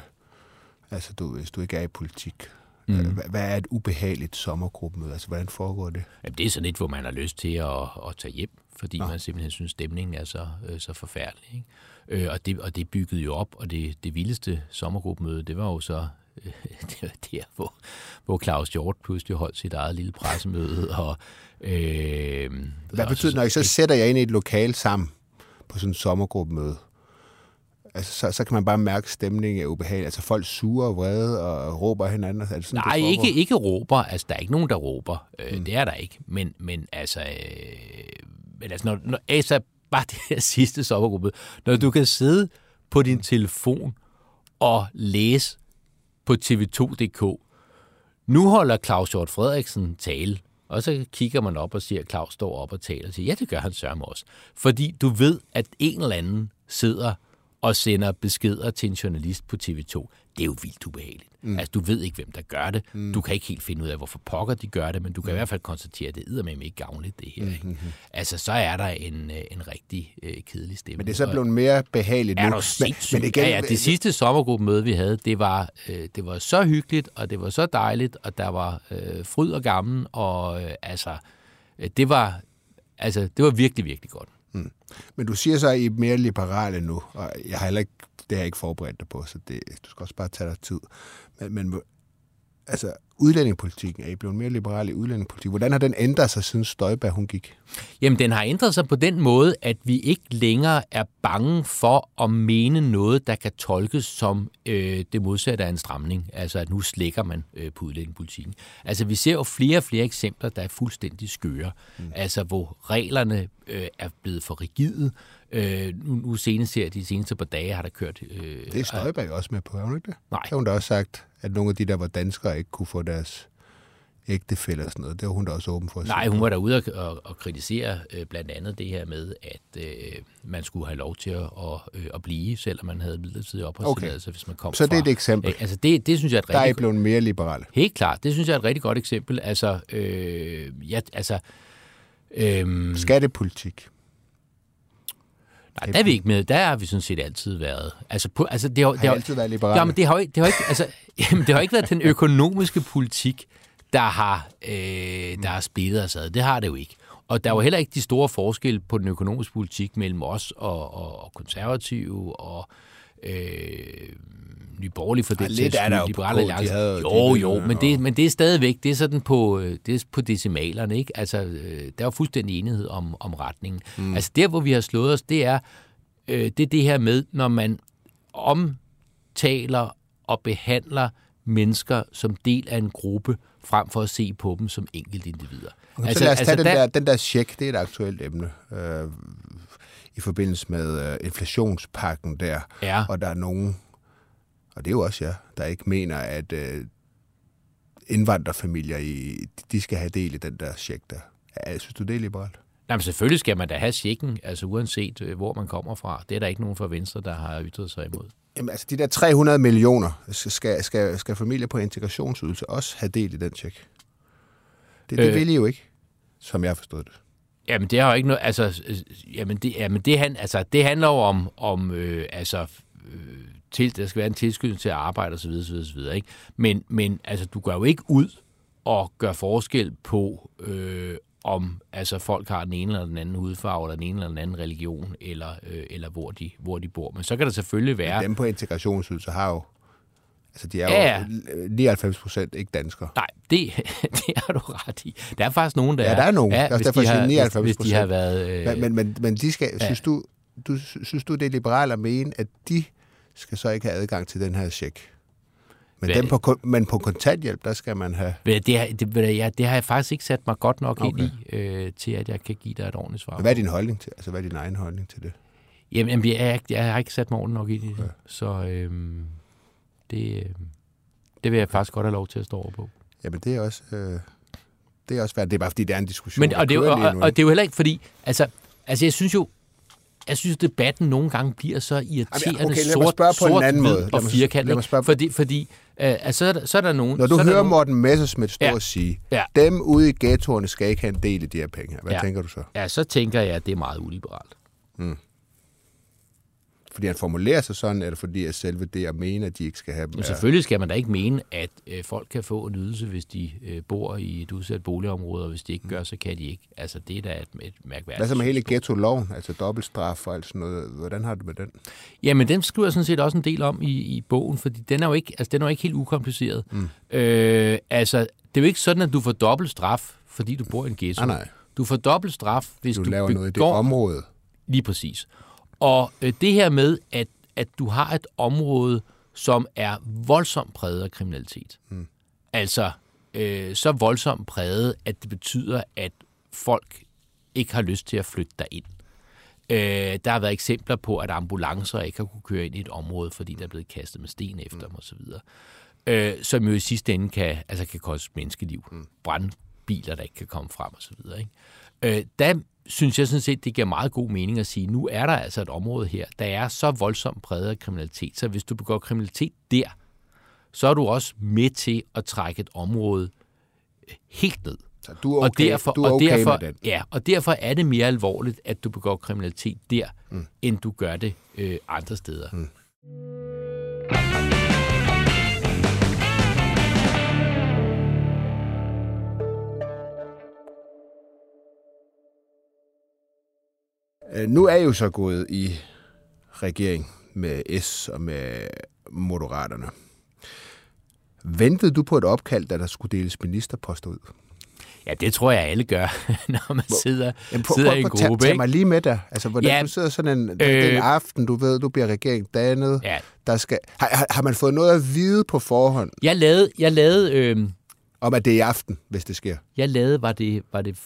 altså du, hvis du ikke er i politik, mm. hvad, hvad er et ubehageligt sommergruppemøde? Altså, hvordan foregår det? Jamen, det er sådan et, hvor man har lyst til at, at tage hjem, fordi ja. man simpelthen synes, stemningen er så, øh, så forfærdelig. Ikke? Øh, og, det, og det byggede jo op, og det, det vildeste sommergruppemøde, det var jo så det var der, hvor, hvor Claus Hjort pludselig holdt sit eget lille pressemøde. Og, øh, Hvad betyder når I så sætter jer ind i et lokal sammen på sådan en sommergruppemøde? Altså, så, så kan man bare mærke, stemningen er ubehagelig. Altså, folk suger og vrede og råber hinanden. Er det sådan, Nej, det ikke, ikke råber. Altså, der er ikke nogen, der råber. Øh, mm. Det er der ikke. Men, men altså, øh, men altså når, når, altså, bare det her sidste sommergruppe, når du kan sidde på din telefon og læse på tv2.dk, nu holder Claus Hjort Frederiksen tale, og så kigger man op og siger, at Claus står op og taler og siger, ja, det gør han sørme også. Fordi du ved, at en eller anden sidder og sender beskeder til en journalist på TV2. Det er jo vildt ubehageligt. Mm. Altså, du ved ikke, hvem der gør det. Mm. Du kan ikke helt finde ud af, hvorfor pokker de gør det, men du kan mm. i hvert fald konstatere, at det er med ikke gavnligt, det her. Ikke? Mm-hmm. Altså, så er der en, øh, en rigtig øh, kedelig stemme. Men det er så blevet mere behageligt nu. Er du men, men igen, ja, ja, det sidste sommergruppemøde, vi havde, det var, øh, det var så hyggeligt, og det var så dejligt, og der var øh, fryd og gammel, og øh, altså, øh, det var, altså, det var virkelig, virkelig godt. Mm. Men du siger så, at I er mere liberale nu, og jeg har heller ikke, det har jeg ikke forberedt dig på, så det, du skal også bare tage dig tid. Men, men altså, udlændingepolitikken, er I blevet mere liberale i udlændingepolitik? Hvordan har den ændret sig, siden Støjberg hun gik? Jamen, den har ændret sig på den måde, at vi ikke længere er bange for at mene noget, der kan tolkes som øh, det modsatte af en stramning. Altså, at nu slækker man øh, på udlændingepolitikken. Altså, vi ser jo flere og flere eksempler, der er fuldstændig skøre. Mm. Altså, hvor reglerne øh, er blevet for rigide, Øh, nu, nu senest her, de seneste par dage har der kørt... Øh, det er Støjberg også med på, har hun ikke det? Nej. Har hun da også sagt, at nogle af de, der var danskere, ikke kunne få deres ægtefælde og sådan noget. Det var hun da også åben for at Nej, hun var derude og, og, og kritisere øh, blandt andet det her med, at øh, man skulle have lov til at, og, øh, at blive, selvom man havde midlertidig opholdstilladelse, okay. hvis man kom Så fra, det er et eksempel? Øh, altså det, det synes jeg er et rigtig... Der er blevet mere liberale? Helt klart. Det synes jeg er et rigtig godt eksempel. Altså, øh, ja, altså... Øh, Skattepolitik? Nej, der er vi ikke med. Der har vi sådan set altid været. Altså, på, altså det har, har det har altid været liberale? Jamen, det har, det har ikke, altså, jamen, det har ikke været den økonomiske politik, der har, øh, der har splittet os ad. Det har det jo ikke. Og der var heller ikke de store forskelle på den økonomiske politik mellem os og, og, og konservative og øh, Nye Borgerlige for det lidt er der jo Liberale Alliance. De jo, jo, men det, men det er stadigvæk, det er sådan på, øh, det er på decimalerne, ikke? Altså, øh, der er fuldstændig enighed om, om retningen. Mm. Altså, der hvor vi har slået os, det er, øh, det er det her med, når man omtaler og behandler mennesker som del af en gruppe, frem for at se på dem som enkeltindivider. Okay, altså, så lad os tage altså, den, der, den der check, det er et aktuelt emne. Øh, i forbindelse med øh, inflationspakken der, ja. og der er nogen, og det er jo også jeg, der ikke mener, at øh, indvandrerfamilier, i, de skal have del i den der check der. Ja, synes du, det er liberalt? Jamen selvfølgelig skal man da have checken, altså uanset øh, hvor man kommer fra. Det er der ikke nogen fra Venstre, der har ytret sig imod. Jamen altså de der 300 millioner, skal, skal, skal familier på integrationsydelse også have del i den check? Det, det øh, vil I jo ikke, som jeg forstået det. Jamen det har jo ikke noget, altså, jamen det, jamen det, han, altså, det handler jo om, om øh, altså, øh, til, der skal være en tilskyndelse til at arbejde osv. osv., osv. Ikke? Men, men altså, du går jo ikke ud og gør forskel på, øh, om altså, folk har den ene eller den anden hudfarve, eller den ene eller den anden religion, eller, øh, eller hvor, de, hvor de bor. Men så kan der selvfølgelig være... Men dem på integrationsydelse har jo Altså, de er ja, jo 99 procent ikke danskere. Nej, det, det har du ret i. Der er faktisk nogen, der Ja, der er nogen. Ja, hvis, derfor, de har, 99 hvis, hvis de har været... Øh... Men, men, men, men de skal, ja. synes, du, du, synes du, det er liberalt at mene, at de skal så ikke have adgang til den her check? Men, dem på, men på kontanthjælp, der skal man have... Det, det, det, ja, det har jeg faktisk ikke sat mig godt nok okay. ind i, øh, til at jeg kan give dig et ordentligt svar. Hvad er din holdning til, altså, hvad er din egen holdning til det? Jamen, jeg, jeg, jeg har ikke sat mig ordentligt nok ind i det. Okay. Så øh, det, øh, det vil jeg faktisk godt have lov til at stå over på. Jamen, det er også... Øh, det er også værd. Det er bare, fordi det er en diskussion. Men, og, det, og, og, og det er jo heller ikke, fordi... Altså, altså jeg synes jo, jeg synes, debatten nogle gange bliver så irriterende okay, sort, på sort, en anden måde. og firkantet. Fordi, fordi øh, altså, så, er der, er nogen... Når du hører nogen... Morten Messersmith stå ja. og sige, ja. dem ude i ghettoerne skal ikke have en del i de her penge. Hvad ja. tænker du så? Ja, så tænker jeg, at det er meget uliberalt. Mm fordi han formulerer sig sådan, eller fordi at selve det at mene, at de ikke skal have dem? Men selvfølgelig skal man da ikke mene, at øh, folk kan få en ydelse, hvis de øh, bor i et udsat boligområde, og hvis de ikke gør, så kan de ikke. Altså, det er da et, et mærkværdigt. Hvad så med hele ghetto-loven, altså dobbeltstraf og alt sådan noget? Hvordan har du med den? Jamen, den skriver jeg sådan set også en del om i, i bogen, fordi den er jo ikke, altså, den er jo ikke helt ukompliceret. Mm. Øh, altså, det er jo ikke sådan, at du får dobbelt straf, fordi du bor i en ghetto. Ah, nej. Du får dobbelt straf, hvis du, du laver begår... noget i det område. Lige præcis. Og øh, det her med, at, at du har et område, som er voldsomt præget af kriminalitet. Mm. Altså øh, så voldsomt præget, at det betyder, at folk ikke har lyst til at flytte ind. Øh, der har været eksempler på, at ambulancer ikke har kunne køre ind i et område, fordi der er blevet kastet med sten efter mm. dem osv. Øh, som jo i sidste ende kan, altså kan koste menneskeliv. Mm. Brandbiler, der ikke kan komme frem osv. Øh, der synes jeg sådan set, det giver meget god mening at sige, nu er der altså et område her, der er så voldsomt præget af kriminalitet, så hvis du begår kriminalitet der, så er du også med til at trække et område øh, helt ned. Så du er okay, og derfor, du er okay og derfor, med den. Ja, og derfor er det mere alvorligt, at du begår kriminalitet der, mm. end du gør det øh, andre steder. Mm. Nu er jeg jo så gået i regering med S og med Moderaterne. Ventede du på et opkald, da der skulle deles ministerposter ud? Ja, det tror jeg, alle gør, når man sidder, Jamen, prøv, sidder prøv, i en prøv, tag, gruppe. tag ikke? mig lige med der. Altså, hvordan Ja, du sidder sådan en, øh, øh, den aften, du ved, du bliver regering dannet. Ja. Der skal, har, har- har man fået noget at vide på forhånd, Jeg lavede, jeg lavede, øh, om at det er i aften, hvis det sker? jeg lavede, var det, var det,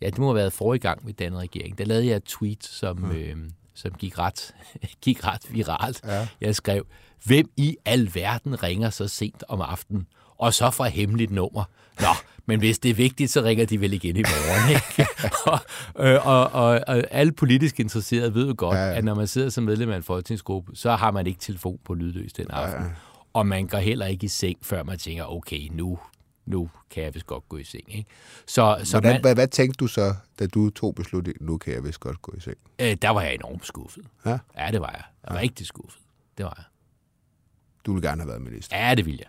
ja, det må have været forrige gang med denne regering. Der lavede jeg et tweet, som, mm. øh, som gik ret, gik ret viralt. Ja. Jeg skrev, hvem i al verden ringer så sent om aftenen, og så fra hemmeligt nummer? Nå, men hvis det er vigtigt, så ringer de vel igen i morgen. Ikke? og, øh, og, og, og alle politisk interesserede ved jo godt, ja. ja. at når man sidder som medlem af en folketingsgruppe, så har man ikke telefon på lydløs den aften. Ja, ja. Og man går heller ikke i seng, før man tænker, okay, nu, nu kan jeg vist godt gå i seng. Ikke? Så, så Hvordan, man, hvad, hvad tænkte du så, da du tog beslutningen, nu kan jeg vist godt gå i seng? øh, der var jeg enormt skuffet. Ja? Ja, det var jeg. Jeg var rigtig skuffet. Det var jeg. Du ville gerne have været minister. Ja, det vil jeg.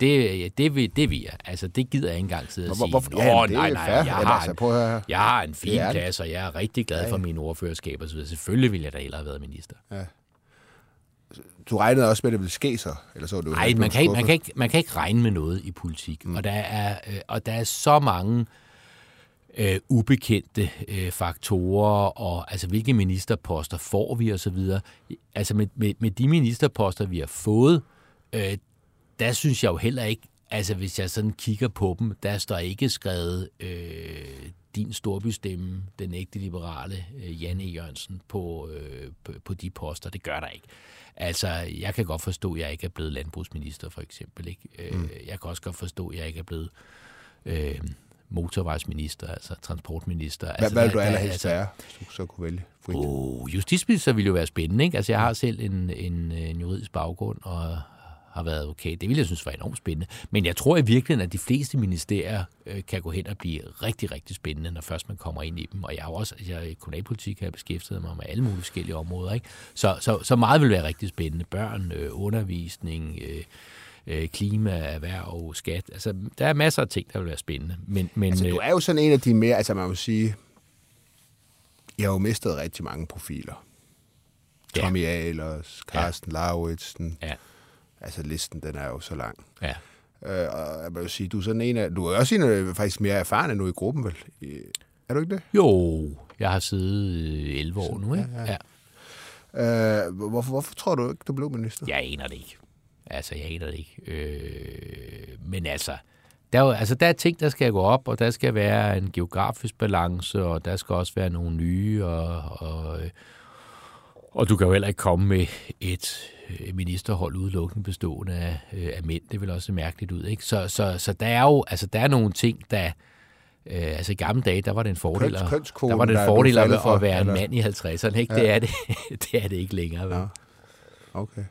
Det, ja, det, vil, det vil jeg. Altså, det gider jeg ikke engang sidde og Hvor- sige. hvorfor- Nå, ja, er nej, nej, jeg har, altså, en, prøv at høre. jeg har en fin plads, og jeg er rigtig glad for mine ordførerskab så. Selvfølgelig ville jeg da hellere have været minister. Du regnede også med, at det ville ske så? Eller så var du Nej, man kan, ikke, man, kan ikke, man kan ikke regne med noget i politik. Mm. Og, der er, øh, og der er så mange øh, ubekendte øh, faktorer, og altså hvilke ministerposter får vi osv. Altså med, med, med de ministerposter, vi har fået, øh, der synes jeg jo heller ikke, altså hvis jeg sådan kigger på dem, der står ikke skrevet øh, din storbystemme, den ægte liberale øh, Jan E. Jørgensen på, øh, på, på de poster. Det gør der ikke. Altså, jeg kan godt forstå, at jeg ikke er blevet landbrugsminister, for eksempel. Ikke? Øh, Mm. Jeg kan også godt forstå, at jeg ikke er blevet øh, motorvejsminister, altså transportminister. Hvad, altså, hvad vil du allerhelst altså, være, hvis du så kunne vælge frit? Oh, justitsminister ville jo være spændende, ikke? Altså, jeg har selv en, en, en juridisk baggrund og har været advokat. Det ville jeg synes var enormt spændende. Men jeg tror i virkeligheden, at de fleste ministerier øh, kan gå hen og blive rigtig, rigtig spændende, når først man kommer ind i dem. Og jeg har jo også, jeg, i kommunalpolitik har jeg beskæftiget mig med alle mulige forskellige områder, ikke? Så, så, så meget vil være rigtig spændende. Børn, øh, undervisning, øh, øh, klima, erhverv, skat. Altså, der er masser af ting, der vil være spændende. Men, men, Altså, du øh, er jo sådan en af de mere, altså man må sige, jeg har jo mistet rigtig mange profiler. Ja. Tommy Ahlers, Carsten ja. Lauritsen. Ja. Altså listen, den er jo så lang. ja. Øh, og jeg vil sige, du er sådan en af, du er også en af faktisk mere erfaren nu i gruppen, vel? Er du ikke det? Jo, jeg har siddet øh, 11 år nu, ikke? Ja, ja. Øh, hvorfor, hvorfor tror du ikke, du blev minister? Jeg aner det ikke. Altså, jeg aner det ikke. Øh, men altså der, er jo, altså, der er ting, der skal gå op, og der skal være en geografisk balance, og der skal også være nogle nye, og, og, øh, og du kan jo heller ikke komme med et øh, ministerhold udelukkende bestående af, øh, af mænd. Det vil også se mærkeligt ud, ikke? Så, så, så der er jo altså, der er nogle ting, der... Øh, altså i gamle dage, der var det en fordel, Køns- der var det en fordel at, for, at være en mand i 50'erne, ikke? Ja. Det, er det, det er det ikke længere. Vel? Ja. Okay.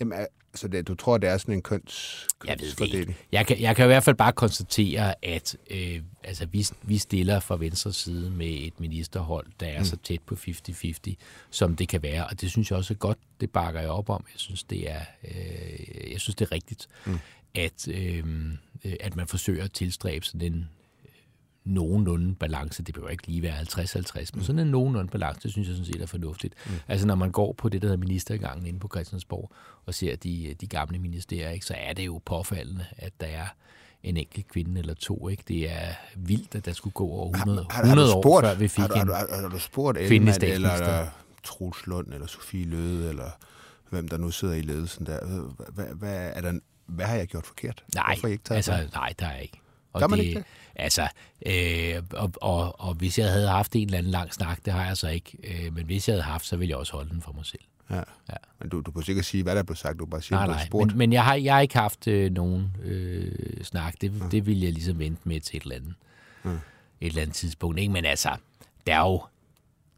Jamen, så det, du tror, det er sådan en køns, Jeg ved kønsfordeling? Jeg kan, jeg kan i hvert fald bare konstatere, at øh, altså, vi, vi stiller fra venstre side med et ministerhold, der er mm. så tæt på 50-50, som det kan være. Og det synes jeg også er godt. Det bakker jeg op om. Jeg synes, det er, øh, jeg synes, det er rigtigt, mm. at, øh, at man forsøger at tilstræbe sådan en nogenlunde balance. Det behøver ikke lige være 50-50, men sådan en nogenlunde balance, det synes jeg sådan set er fornuftigt. Mm. Altså når man går på det, der hedder ministergangen inde på Christiansborg, og ser de, de gamle ministerier, ikke, så er det jo påfaldende, at der er en enkelt kvinde eller to. Ikke? Det er vildt, at der skulle gå over 100, Har, har, du 100 spurt, år, før vi fik har, har, du, har, har du spurgt kvindelig statsminister. eller Troels Lund, eller Sofie Løde, eller hvem der nu sidder i ledelsen der? Hvad, hvad, er der, hvad har jeg gjort forkert? Nej, Hvorfor har I ikke taget altså, nej, der er ikke. Og Gør man ikke det? Altså, øh, og, og, og hvis jeg havde haft en eller anden lang snak, det har jeg så ikke, øh, men hvis jeg havde haft, så ville jeg også holde den for mig selv. Ja. Ja. Men du, du kan sikkert sige, hvad der blev sagt. Du bare siger, Nej, nej, spurgt. men, men jeg, har, jeg har ikke haft øh, nogen øh, snak. Det, ja. det vil jeg ligesom vente med til et eller andet, ja. et eller andet tidspunkt. Ikke? Men altså, der er jo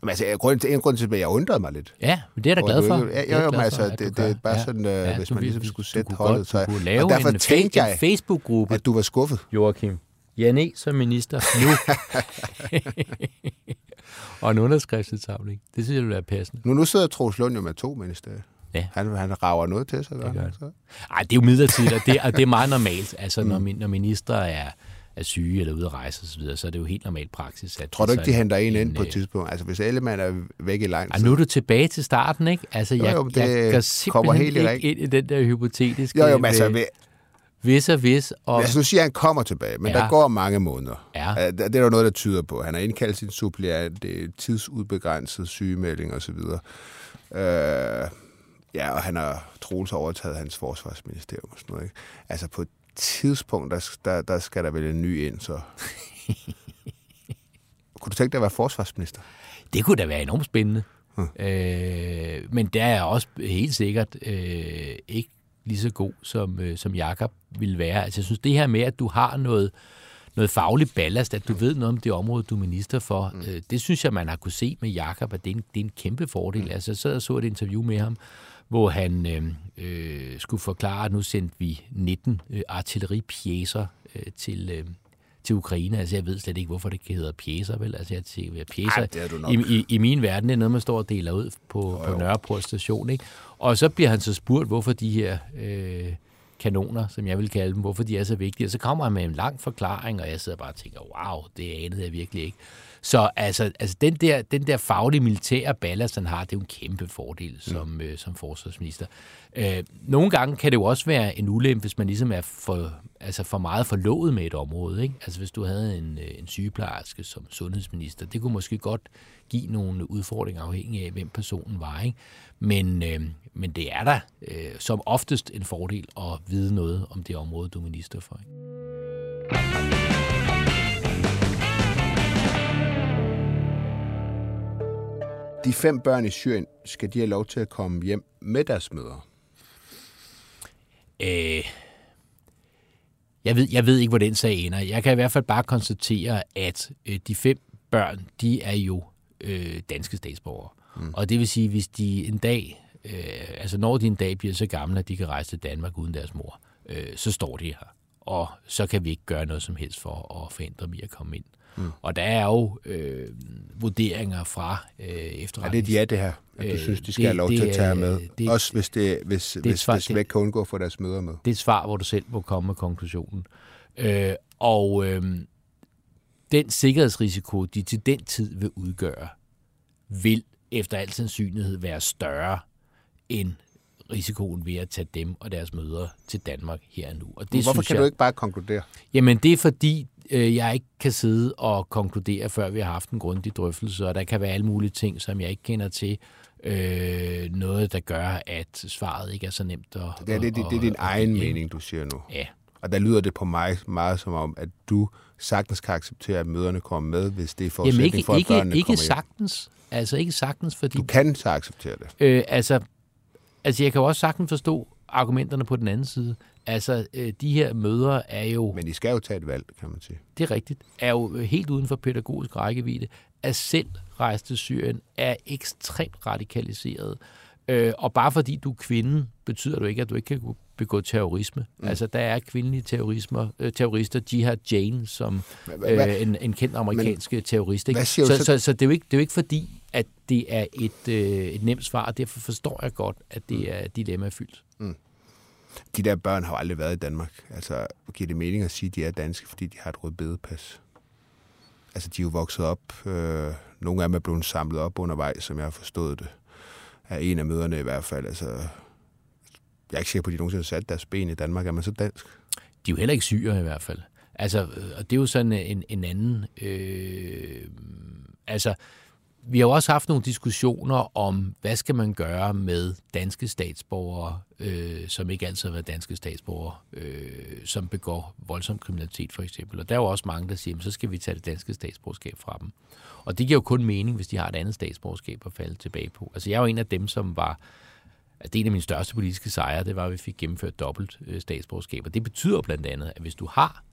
Men altså, grund en grund til, at jeg undrede mig lidt. Ja, men det er jeg da glad for. Ja, Det jo, jo, men altså, det, du det er bare Ja. sådan, øh, Ja, hvis du man ligesom skulle sætte holdet. Så, kunne lave og derfor en, tænkte jeg, Facebook-gruppe. at du var skuffet. Joachim. Jan E. som minister nu. og en underskriftsindsamling. Det synes jeg vil være passende. Nu, nu sidder Troels Lund jo med to ministerier. Ja. Han, han rager noget til sig. gør gør han? Ej, det er jo midlertidigt, og det, og det er meget normalt. Altså, Mm. når, når minister er, er syge eller ude at rejse osv., så, videre, så er det jo helt normal praksis. At Tror du ikke, de henter en ind på øh, et tidspunkt? Altså, hvis Ellemann er væk i lang tid. nu er du tilbage til starten, ikke? Altså, Jo, jeg, jo, jeg det går kommer simpelthen helt ikke ind i den der hypotetiske Jo, jo, men altså, ved- vis og vis. Og, altså, nu siger jeg, han kommer tilbage, men Ja. der går mange måneder. Ja. Øh, Det, er der noget, der tyder på. Han har indkaldt sin suppleant, det er tidsudbegrænset sygemelding osv. Øh, ja, og han har Troels overtaget hans forsvarsministerium og sådan noget. Ikke? Altså, på tidspunkt, der, der, der skal der vel en ny ind, så... Kunne du tænke dig at være forsvarsminister? Det kunne da være enormt spændende. Hmm. Øh, men der er også helt sikkert øh, ikke lige så god, som, øh, som Jakob ville være. Altså, jeg synes, det her med, at du har noget, noget faglig ballast, at du ved noget om det område, du er minister for, mm. øh, det synes jeg, man har kunne se med Jakob, at det er en, det er en kæmpe fordel. Mm. Altså, jeg sad og så et interview med ham, hvor han øh, øh, skulle forklare, at nu sendte vi 19 øh, artilleripjæser øh, til... Øh, til Ukraine. Altså, jeg ved slet ikke, hvorfor det hedder pjæser, vel? Altså, jeg tænker, pjæser, Ej, det er du nok. i, i, i min verden det er noget, man står og deler ud på, på Nørreport station, ikke? Og så bliver han så spurgt, hvorfor de her øh, kanoner, som jeg vil kalde dem, hvorfor de er så vigtige. Og så kommer han med en lang forklaring, og jeg sidder bare og tænker, wow, det anede jeg virkelig ikke. Så altså, altså den, der, den der faglige militære ballast, han har, det er jo en kæmpe fordel som, øh, som forsvarsminister. Øh, nogle gange kan det jo også være en ulempe, hvis man ligesom er for, altså for meget forlovet med et område. Ikke? Altså hvis du havde en, øh, en sygeplejerske som sundhedsminister, det kunne måske godt give nogle udfordringer afhængig af, hvem personen var. Ikke? Men, øh, men det er da øh, som oftest en fordel at vide noget om det område, du er minister for. Ikke? De fem børn i Syrien, skal de have lov til at komme hjem med deres mødre? Øh, jeg, ved, jeg ved ikke, hvor den sag ender. Jeg kan i hvert fald bare konstatere, at øh, de fem børn, de er jo øh, danske statsborgere. Mm. Og det vil sige, hvis de en dag, øh, altså når de en dag bliver så gamle, at de kan rejse til Danmark uden deres mor, øh, så står de her. Og så kan vi ikke gøre noget som helst for at forhindre dem i at komme ind. Mm. Og der er jo øh, vurderinger fra øh, Er det efterretnings... et ja, det her? At du Øh, synes, de skal det- have lov det til at tage med? det- Også hvis, det, hvis, et hvis, svar- hvis det- vi ikke kan undgå at få deres mødre med. det er et svar, hvor du selv må komme med konklusionen. Øh, og øh, den sikkerhedsrisiko, de til den tid vil udgøre, vil efter al sandsynlighed være større end risikoen ved at tage dem og deres mødre til Danmark her og nu. Og det Hvorfor synes kan jeg, du ikke bare konkludere? Jamen, det er fordi, øh, jeg ikke kan sidde og konkludere, før vi har haft en grundig drøftelse, og der kan være alle mulige ting, som jeg ikke kender til. Øh, noget, der gør, at svaret ikke er så nemt at... Det er, det, det, det er din egen mening, du siger nu. Ja, Og der lyder det på mig meget som om, at du sagtens kan acceptere, at møderne kommer med, hvis det er Jamen forudsætning ikke, for, at ikke, børnene ikke kommer hjem. sagtens. Altså ikke sagtens, fordi... Du kan så acceptere det. Øh, altså, altså, jeg kan jo også sagtens forstå argumenterne på den anden side. Altså, øh, de her mødre er jo, Men I skal jo tage et valg, kan man sige. det er rigtigt, er jo helt uden for pædagogisk rækkevidde, er selv rejst til Syrien, er ekstremt radikaliseret. Øh, og bare fordi du er kvinde, betyder du ikke, at du ikke kan begå terrorisme. Mm. Altså, der er kvindelige terrorismer, øh, terrorister, Jihad Jane, som øh, en, en kendt amerikansk terrorist. Ikke? så, så- så, så det, er jo ikke, det er jo ikke fordi, at det er et, øh, et nemt svar, og derfor forstår jeg godt, at det er dilemmafyldt. De der børn har jo aldrig været i Danmark. Altså, giver det mening at sige, at de er danske, fordi de har et rødbedepas? Altså, de er jo vokset op. Øh, nogle af dem er blevet samlet op undervejs, som jeg har forstået det. Af en af møderne i hvert fald. Altså, jeg er ikke sikker på, at de nogensinde har sat deres ben i Danmark. Er man så dansk? De er jo heller ikke syre i hvert fald. Altså, øh, og det er jo sådan en, en anden... Øh, altså, vi har jo også haft nogle diskussioner om, hvad skal man gøre med danske statsborgere, øh, som ikke altid har været danske statsborgere, øh, som begår voldsom kriminalitet for eksempel. Og der er jo også mange, der siger, "Men så skal vi tage det danske statsborgerskab fra dem. Og det giver jo kun mening, hvis de har et andet statsborgerskab at falde tilbage på. Altså jeg er jo en af dem, som var Altså, det er en af mine største politiske sejre, det var, at vi fik gennemført dobbelt øh, statsborgerskab. Og det betyder blandt andet, at hvis du har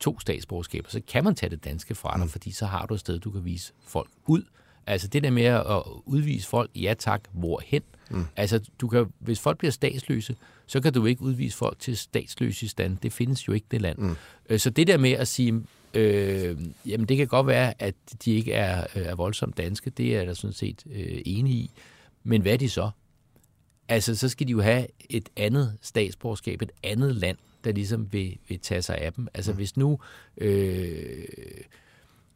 to statsborgerskaber, så kan man tage det danske fra dig, mm. fordi så har du et sted, du kan vise folk ud, Altså det der med at udvise folk, ja tak, hvorhen? Mm. Altså du kan, hvis folk bliver statsløse, så kan du ikke udvise folk til statsløse stand. Det findes jo ikke det land. Mm. Øh, så det der med at sige, øh, jamen det kan godt være, at de ikke er, er voldsomt danske, det er jeg da sådan set øh, enig i. Men hvad er de så? Altså, så skal de jo have et andet statsborgerskab, et andet land, der ligesom vil, vil tage sig af dem. Altså, mm. hvis nu øh,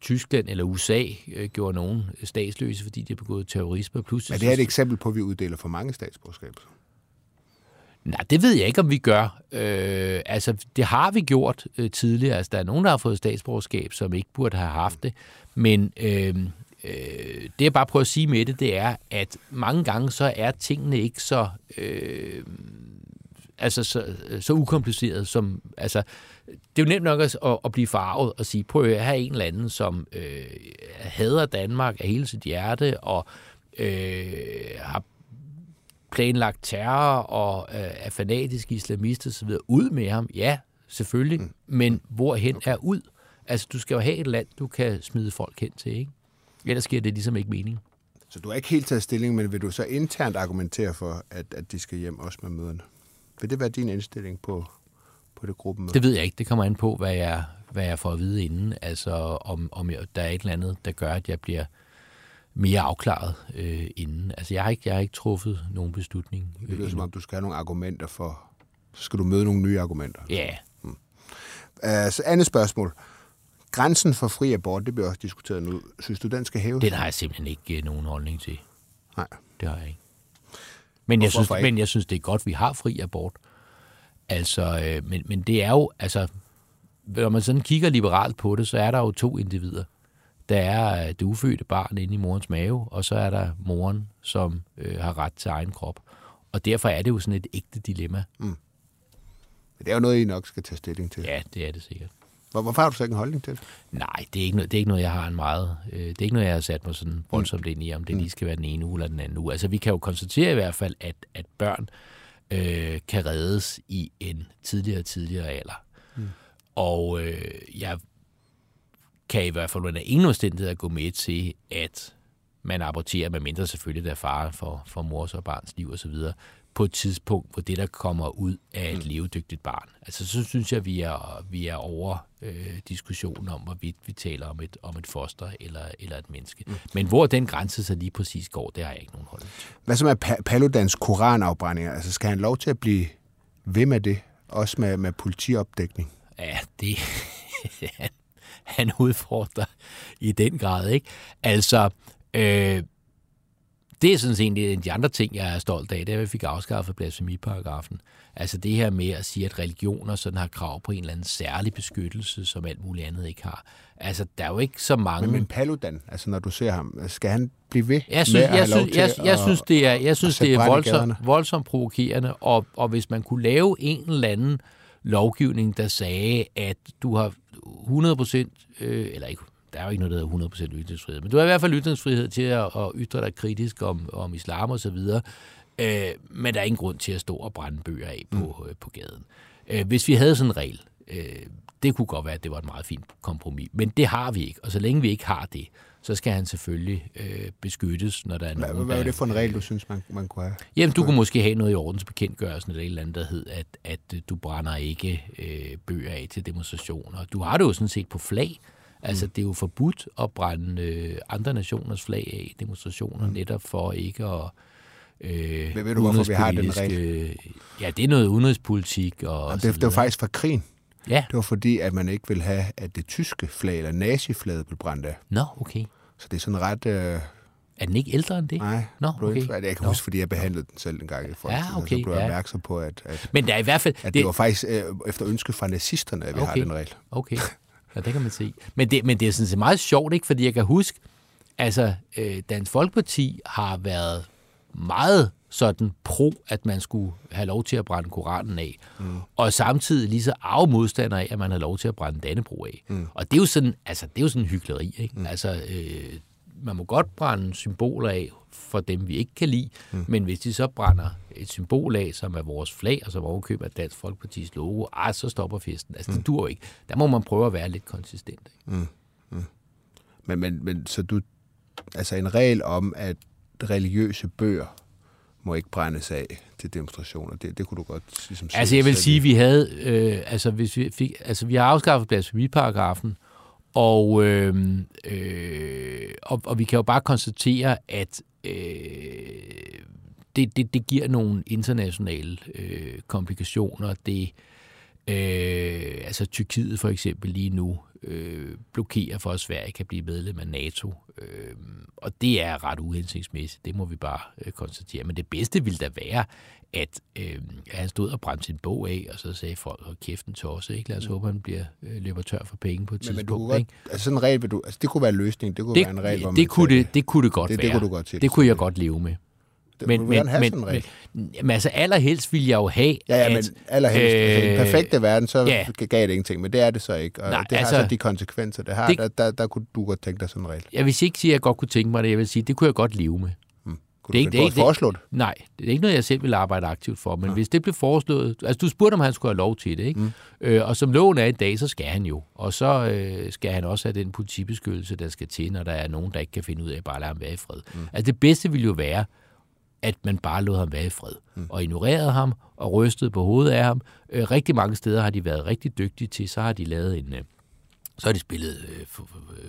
Tyskland eller USA øh, gjorde nogen statsløse, fordi de har begået terrorisme, pludselig... Er det er et eksempel på, at vi uddeler for mange statsborgerskaber? Nej, det ved jeg ikke, om vi gør. Øh, altså, det har vi gjort øh, tidligere. Altså, der er nogen, der har fået statsborgerskab, som ikke burde have haft det. Men øh, øh, det jeg bare prøver at sige med det, det er, at mange gange så er tingene ikke så... Øh, altså så, så ukompliceret som... Altså, det er jo nemt nok at, at blive farvet og sige, prøv at have en eller anden, som øh, hader Danmark af hele sit hjerte og øh, har planlagt terror og øh, er fanatisk islamist videre. Ud med ham, ja, selvfølgelig, mm. men hvorhen er ud? Altså, du skal jo have et land, du kan smide folk hen til, ikke? Ellers giver det ligesom ikke mening. Så du har ikke helt taget stilling, men vil du så internt argumentere for, at, at de skal hjem også med møderne? Vil det være din indstilling på, på det gruppemøde? Det ved jeg ikke. Det kommer an på, hvad jeg, hvad jeg får at vide inden. Altså, om, om jeg, der er et eller andet, der gør, at jeg bliver mere afklaret øh, inden. Altså, jeg har, ikke, jeg har ikke truffet nogen beslutning. Det lyder som om, du skal have nogle argumenter for... Så skal du møde nogle nye argumenter. Ja. Yeah. Hmm. Uh, så andet spørgsmål. Grænsen for fri abort, det bliver også diskuteret nu. Synes du, den skal hæves? Den har jeg simpelthen ikke uh, nogen holdning til. Nej. Det har jeg ikke. Men jeg, synes, men jeg synes, det er godt, vi har fri abort. Altså, øh, men, men det er jo, altså, når man sådan kigger liberalt på det, så er der jo to individer. Der er det ufødte barn inde i morens mave, og så er der moren, som øh, har ret til egen krop. Og derfor er det jo sådan et ægte dilemma. Mm. Det er jo noget, I nok skal tage stilling til. Ja, det er det sikkert. Hvorfor har du så ikke en holdning til det? Nej, det er ikke noget, det er ikke noget jeg har en meget... Øh, det er ikke noget, jeg har sat mig sådan voldsomt ind i, om det mm. lige skal være den ene uge eller den anden uge. Altså, vi kan jo konstatere i hvert fald, at, at børn øh, kan reddes i en tidligere og tidligere alder. Mm. Og øh, jeg kan i hvert fald under ingen omstændighed gå med til, at man aborterer, med mindre selvfølgelig der er fare for, for mors og barns liv osv., på et tidspunkt, hvor det, der kommer ud af et mm. levedygtigt barn. Altså, så synes jeg, vi er, vi er over øh, diskussionen om, hvorvidt vi taler om et, om et foster eller, eller et menneske. Mm. Men hvor den grænse så lige præcis går, det har jeg ikke nogen holdning til. Hvad så med pa- Paludans koranafbrændinger? Altså, skal han lov til at blive ved med det? Også med, med politiopdækning? Ja, det... han udfordrer i den grad, ikke? Altså, øh, det er sådan set en af de andre ting, jeg er stolt af, det er, at vi fik afskaffet blasfemiparagrafen. Altså det her med at sige, at religioner sådan har krav på en eller anden særlig beskyttelse, som alt muligt andet ikke har. Altså, der er jo ikke så mange... Men, men Paludan, altså når du ser ham, skal han blive ved jeg synes, med jeg, synes, jeg, jeg, jeg synes, det er, jeg synes, det er voldsomt, voldsomt provokerende, og, og hvis man kunne lave en eller anden lovgivning, der sagde, at du har 100 procent, øh, eller ikke der er jo ikke noget, der hedder 100% ytringsfrihed, men du har i hvert fald ytringsfrihed til at, at ytre dig kritisk om, om islam og så videre, øh, men der er ingen grund til at stå og brænde bøger af på, mm. øh, på gaden. Øh, hvis vi havde sådan en regel, øh, det kunne godt være, at det var et meget fint kompromis, men det har vi ikke, og så længe vi ikke har det, så skal han selvfølgelig øh, beskyttes, når der er nogen, Hvad er det for en regel, du synes, man, man kunne have? Jamen, du kunne måske have noget i ordensbekendtgørelsen eller et eller andet, der hed, at, at du brænder ikke øh, bøger af til demonstrationer. Du har det jo sådan set på flag, Altså, mm. det er jo forbudt at brænde øh, andre nationers flag af i demonstrationer, mm. netop for ikke at... Øh, Hvad ved du, hvorfor vi har den regel? Ja, det er noget udenrigspolitik. Og, og det, det var faktisk fra krigen. Ja. Det var fordi, at man ikke ville have, at det tyske flag, eller naziflaget, blev brændt af. Nå, okay. Så det er sådan ret... Øh, er den ikke ældre end det? Nej, Nå, okay. jeg kan Nå. huske, fordi jeg behandlede den selv en gang i folk. Ja, okay, så blev jeg ja. opmærksom på, at, at, Men der er i hvert fald, at det, det var faktisk øh, efter ønske fra nazisterne, at vi okay. har den regel. Okay. Ja, det kan man se. Men det, men det er sådan set meget sjovt, ikke? Fordi jeg kan huske, altså, øh, Dansk Folkeparti har været meget sådan pro, at man skulle have lov til at brænde Koranen af. Mm. Og samtidig lige så af modstander af, at man har lov til at brænde Dannebro af. Mm. Og det er jo sådan, altså, det er jo sådan en hyggeleri, ikke? Mm. Altså, øh, man må godt brænde symboler af for dem, vi ikke kan lide, mm. men hvis de så brænder et symbol af, som er vores flag, og som overkøber Dansk Folkepartis logo, ah, så stopper festen. Altså, mm. det dur ikke. Der må man prøve at være lidt konsistent. Ikke? Mm. Mm. Men, men, men så du altså en regel om, at religiøse bøger må ikke brændes af til demonstrationer. Det, det kunne du godt ligesom Altså jeg vil sige, at vi havde, øh, altså hvis vi fik, altså vi har afskaffet blasfemiparagrafen, og, øh, øh, og, og vi kan jo bare konstatere, at øh, det, det, det giver nogle internationale øh, komplikationer. Det, øh, altså Tyrkiet for eksempel lige nu øh, blokerer for, at Sverige kan blive medlem af NATO. Øh, og det er ret uhensigtsmæssigt, det må vi bare øh, konstatere. Men det bedste ville da være, at øh, han stod og brændte sin bog af, og så sagde folk, at kæften også, ikke? Lad os mm. håbe, han bliver, øh, løber tør for penge på et men, tidspunkt. Men du ikke? Godt, altså sådan en regel, vil du, altså det kunne være en løsning, det kunne det, være en regel, hvor det, man kunne det, det kunne det godt det, være. Det kunne du godt til. Det kunne jeg godt leve med. Det, men, men, men, men, men altså allerhelst vil jeg jo have, Ja, ja, at, men allerhelst. Øh, altså, I den perfekte verden, så ja. gav det ingenting, men det er det så ikke. Og Nej, det har altså, så de konsekvenser, det har. Det, der, der, der kunne du godt tænke dig sådan en regel. Jeg vil ikke sige, at jeg godt kunne tænke mig det. Jeg vil sige, det kunne jeg godt leve med. Hmm. Kunne det er ikke, det, foreslået? Det, nej, det er ikke noget, jeg selv vil arbejde aktivt for, men ja. hvis det blev foreslået... Altså, du spurgte, om han skulle have lov til det, ikke? Mm. Øh, og som loven er i dag, så skal han jo. Og så øh, skal han også have den politibeskyttelse, der skal til, når der er nogen, der ikke kan finde ud af at bare lade ham være i fred. Mm. Altså, det bedste ville jo være, at man bare lod ham være i fred, mm. og ignorerede ham og rystede på hovedet af ham. Øh, rigtig mange steder har de været rigtig dygtige til, så har de lavet en... Øh, så har de spillet øh,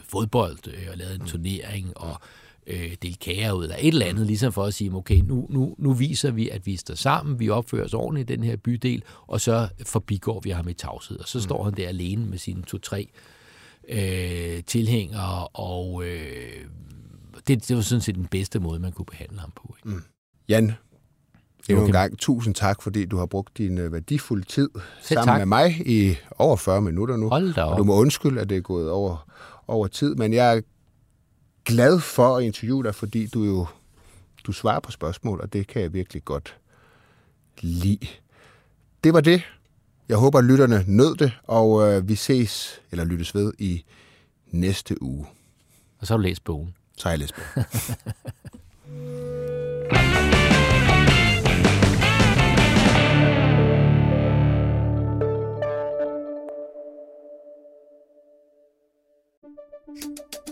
fodbold øh, og lavet en turnering og øh, delt kager ud, eller et eller andet, ligesom for at sige, okay, nu, nu, nu viser vi, at vi står sammen, vi opfører os ordentligt i den her bydel, og så forbigår vi ham i tavshed. Og så mm. står han der alene med sine to-tre øh, tilhængere, og øh, det, det var sådan set den bedste måde, man kunne behandle ham på. Ikke? Mm. Jan, endnu en gang tusind tak, fordi du har brugt din øh, værdifulde tid Selv sammen tak. med mig i over 40 minutter nu. Hold da op. Og du må undskylde, at det er gået over, over tid, men jeg er glad for at interviewe dig, fordi du jo du svarer på spørgsmål, og det kan jeg virkelig godt lide. Det var det. Jeg håber, at lytterne nød det, og øh, vi ses, eller lyttes ved, i næste uge. Og så har du læst bogen. Så har jeg læst bogen.